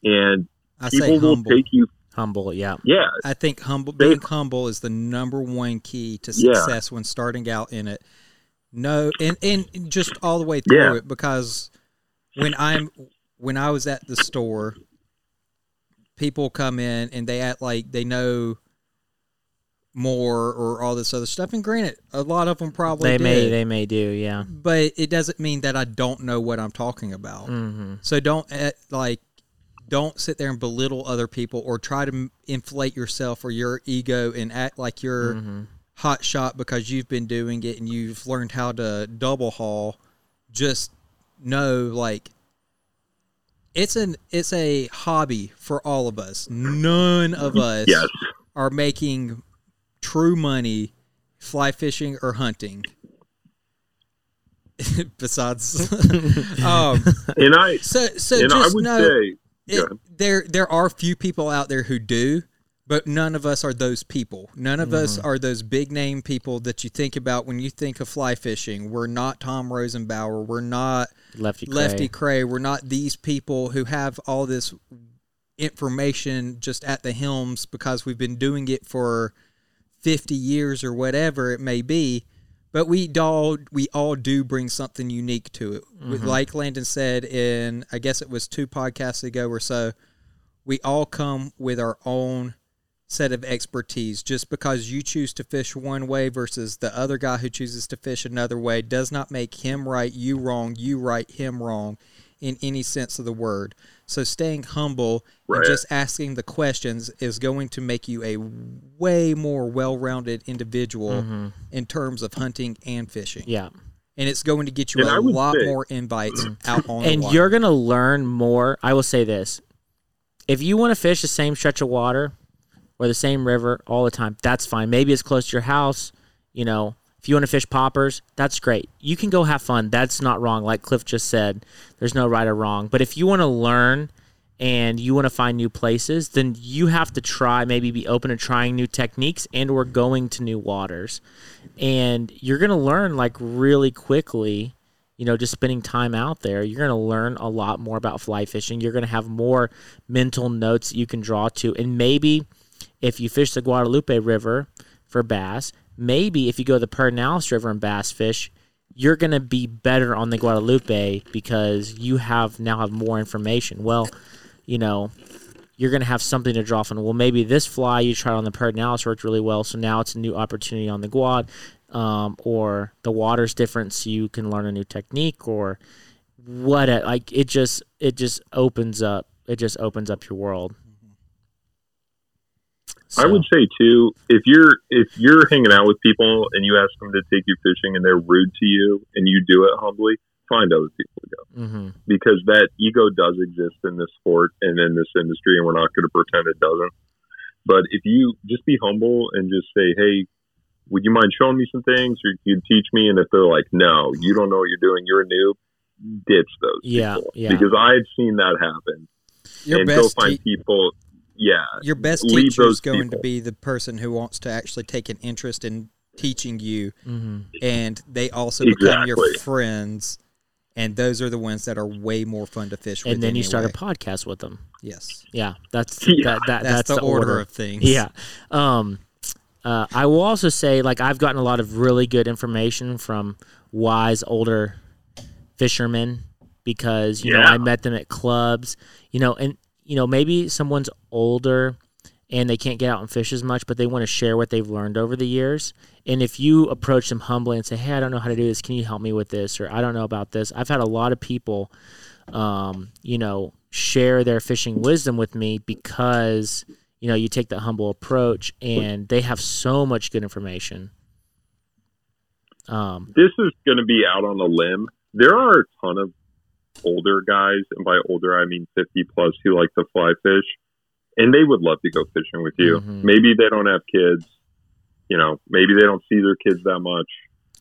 and I people will humble. take you. Humble, yeah. Yeah, I think humble They- being humble is the number one key to Yeah. success when starting out in it. No, and and just all the way through Yeah. it because when I'm when I was at the store, people come in and they act like they know more or all this other stuff. And granted, a lot of them probably They may they may do, yeah. but it doesn't mean that I don't know what I'm talking about. Mm-hmm. So don't eh, like don't sit there and belittle other people or try to m- inflate yourself or your ego and act like you're Mm-hmm. hot shot because you've been doing it and you've learned how to double haul. Just know like it's an it's a hobby for all of us. None of us Yes. are making true money fly fishing or hunting. Besides, um, and I so so and I just would know say, it, there there are few people out there who do, but none of us are those people. None of us Mm-hmm. are those big name people that you think about when you think of fly fishing. We're not Tom Rosenbauer. We're not Lefty Kreh. Lefty Kreh. We're not these people who have all this information just at the helms because we've been doing it for 50 years or whatever it may be. But we all we all do bring something unique to it. With- mm-hmm. Like Landon said in I guess it was two podcasts ago or so, we all come with our own set of expertise. Just because you choose to fish one way versus the other guy who chooses to fish another way does not make him right, you wrong, you right, him wrong in any sense of the word. So staying humble Right. and just asking the questions is going to make you a way more well-rounded individual mm-hmm. in terms of hunting and fishing. Yeah. And it's going to get you And a lot say- more invites out on and water. you're gonna learn more. I will say this: if you want to fish the same stretch of water or the same river all the time, that's fine. Maybe it's close to your house. You know, if you want to fish poppers, that's great. You can go have fun. That's not wrong. Like Cliff just said, there's no right or wrong. But if you want to learn and you want to find new places, then you have to try. Maybe be open to trying new techniques and or going to new waters, and you're gonna learn like really quickly you know, just spending time out there, you're going to learn a lot more about fly fishing. You're going to have more mental notes you can draw to. And maybe if you fish the Guadalupe River for bass, maybe if you go to the Pedernales River and bass fish, you're going to be better on the Guadalupe because you have now have more information. Well, you know, you're going to have something to draw from. Well, maybe this fly you tried on the Pedernales worked really well, so now it's a new opportunity on the Guad um, or the water's different, so you can learn a new technique, or what? Like it just it just opens up. It just opens up your world. I would say too, if you're if you're hanging out with people and you ask them to take you fishing and they're rude to you and you do it humbly, find other people to go Mm-hmm. because that ego does exist in this sport and in this industry, and we're not going to pretend it doesn't. But if you just be humble and just say, "Hey, would you mind showing me some things, or you teach me?" And if they're like, "No, you don't know what you're doing. You're a noob," ditch those Yeah, people yeah. because I've seen that happen. Your and best go find te- people. Yeah, Your best teacher is going people. to be the person who wants to actually take an interest in teaching you, Mm-hmm. and they also become your friends. And those are the ones that are way more fun to fish with. And then you start a podcast with them. Yes. Yeah, that's Yeah. that, that That's that's, the order of things. Yeah. Um, uh, I will also say, like, I've gotten a lot of really good information from wise older fishermen because you know I met them at clubs. You know, and you know maybe someone's older and they can't get out and fish as much, but they want to share what they've learned over the years. And if you approach them humbly and say, "Hey, I don't know how to do this. Can you help me with this?" or "I don't know about this," I've had a lot of people um, you know, share their fishing wisdom with me because, you know, you take that humble approach and they have so much good information. Um, this is going to be out on a limb. There are a ton of older guys, and by older I mean 50 plus, who like to fly fish, and they would love to go fishing with you. Mhm. Maybe they don't have kids, you know, maybe they don't see their kids that much,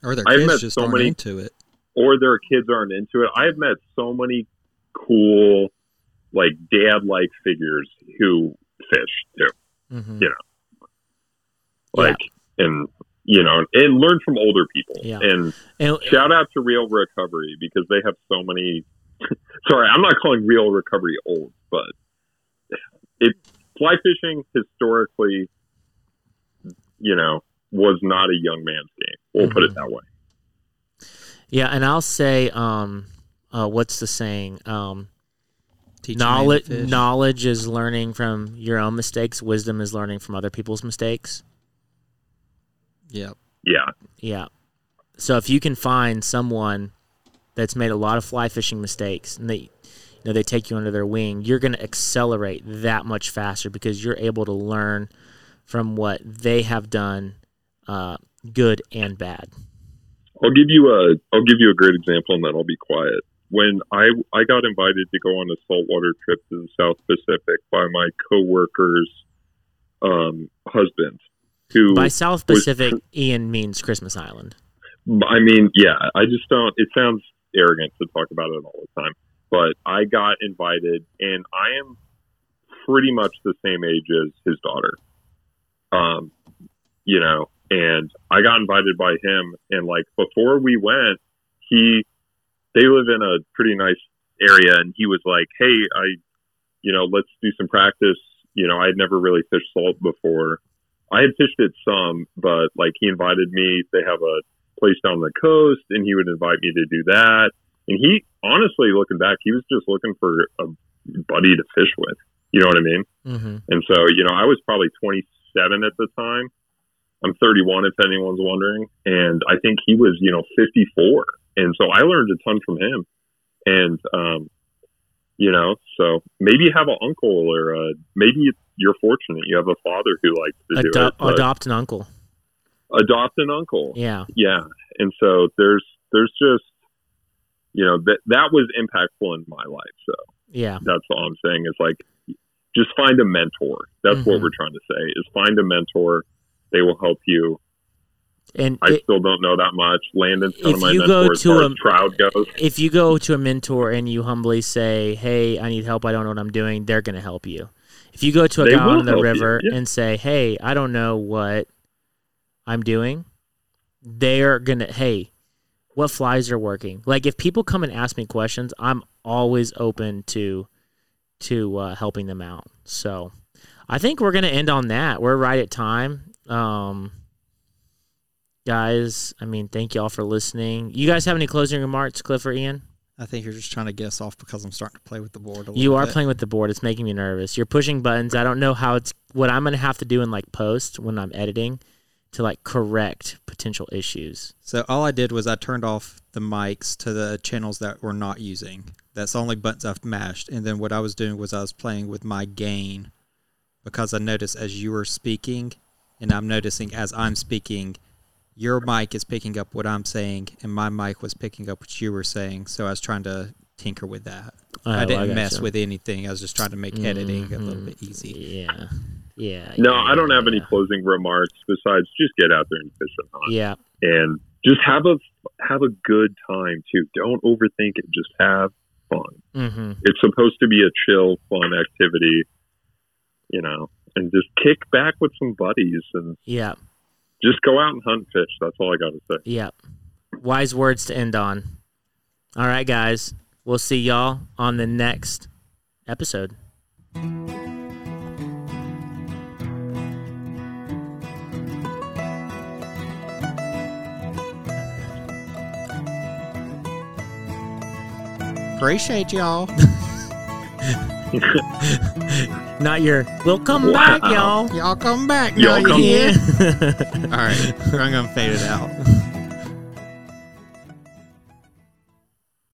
Or their I've kids met just so aren't many- into it. or their kids aren't into it. I've met so many cool, like dad like figures who fish too. mhm. Yeah. Like, and you know, and learn from older people. Yeah. And And, shout out to Reel Recovery because they have so many. sorry, I'm not calling Reel Recovery old, but it fly fishing historically, you know, was not a young man's game. We'll put it that way. yeah, and I'll say, um, uh, what's the saying? Um, Teach a man to knowledge, knowledge is learning from your own mistakes. Wisdom is learning from other people's mistakes. Yep. Yeah, Yeah. So if you can find someone that's made a lot of fly fishing mistakes and they you know they take you under their wing, you're going to accelerate that much faster because you're able to learn from what they have done uh, good and bad. I'll give you a I'll give you a great example, and then I'll be quiet. When I I got invited to go on a saltwater trip to the South Pacific by my coworker's um, husband, who By South was- Pacific, Ian means Christmas Island. I mean, yeah, I just don't. It sounds arrogant to talk about it all the time, but I got invited, and I am pretty much the same age as his daughter. Um, you know, and I got invited by him, and like before we went, he they live in a pretty nice area, and he was like, "Hey, I, you know, let's do some practice." You know, I had never really fished salt before. I had fished it some, but like he invited me. They have a place down the coast, and he would invite me to do that. And he, honestly, looking back, he was just looking for a buddy to fish with. You know what I mean? Mm-hmm. And so, you know, I was probably 27 at the time. I'm 31, if anyone's wondering. And I think he was, you know, 54. And so I learned a ton from him. And, um, you know, so maybe you have an uncle or uh, maybe you're fortunate. You have a father who likes to do it. but adopt an uncle. Adopt an uncle. Yeah. Yeah. And so there's, there's just, you know, that, that was impactful in my life. So Yeah. that's all I'm saying is like, just find a mentor. That's what Mhm. we're trying to say is find a mentor. They will help you. And I it- still don't know that much. Landon's kind of my you go mentor as to far a- as trout goes. if you go to a mentor and you humbly say, "Hey, I need help. I don't know what I'm doing," they're going to help you. If you go to a They guy on the you, river yeah. and say, "Hey, I don't know what I'm doing," they're to, "Hey, what flies are working?" Like if people come and ask me questions, I'm always open to to uh, helping them out. So, I think we're to end on that. We're right at time. Um guys, I mean, thank y'all for listening. You guys have any closing remarks, Cliff or Ian? I think you're just trying to get us off because I'm starting to play with the board a little You are bit. playing with the board. It's making me nervous. You're pushing buttons. I don't know how it's what I'm going to have to do in like post when I'm editing to like correct potential issues. So all I did was I turned off the mics to the channels that we're not using. That's the only buttons I've mashed. And then what I was doing was I was playing with my gain because I noticed as you were speaking, and I'm noticing as I'm speaking, your mic is picking up what I'm saying, and my mic was picking up what you were saying. So I was trying to tinker with that. Oh, I I didn't gotcha. mess with anything. I was just trying to make editing a Mm-hmm. little bit easy. Yeah. Yeah. No, yeah, I don't have any closing remarks besides just get out there and fish and hunt, Yeah. and just have a have a good time too. Don't overthink it. Just have fun. Mm-hmm. It's supposed to be a chill, fun activity, you know, and just kick back with some buddies and Yeah. just go out and hunt fish. That's all I got to say. Yeah. Wise words to end on. All right, guys. We'll see y'all on the next episode. Appreciate y'all. Not your. We'll come Wow. back, y'all. y'all come back Y'all now. come- you hear? Yeah. All right, I'm gonna fade it out.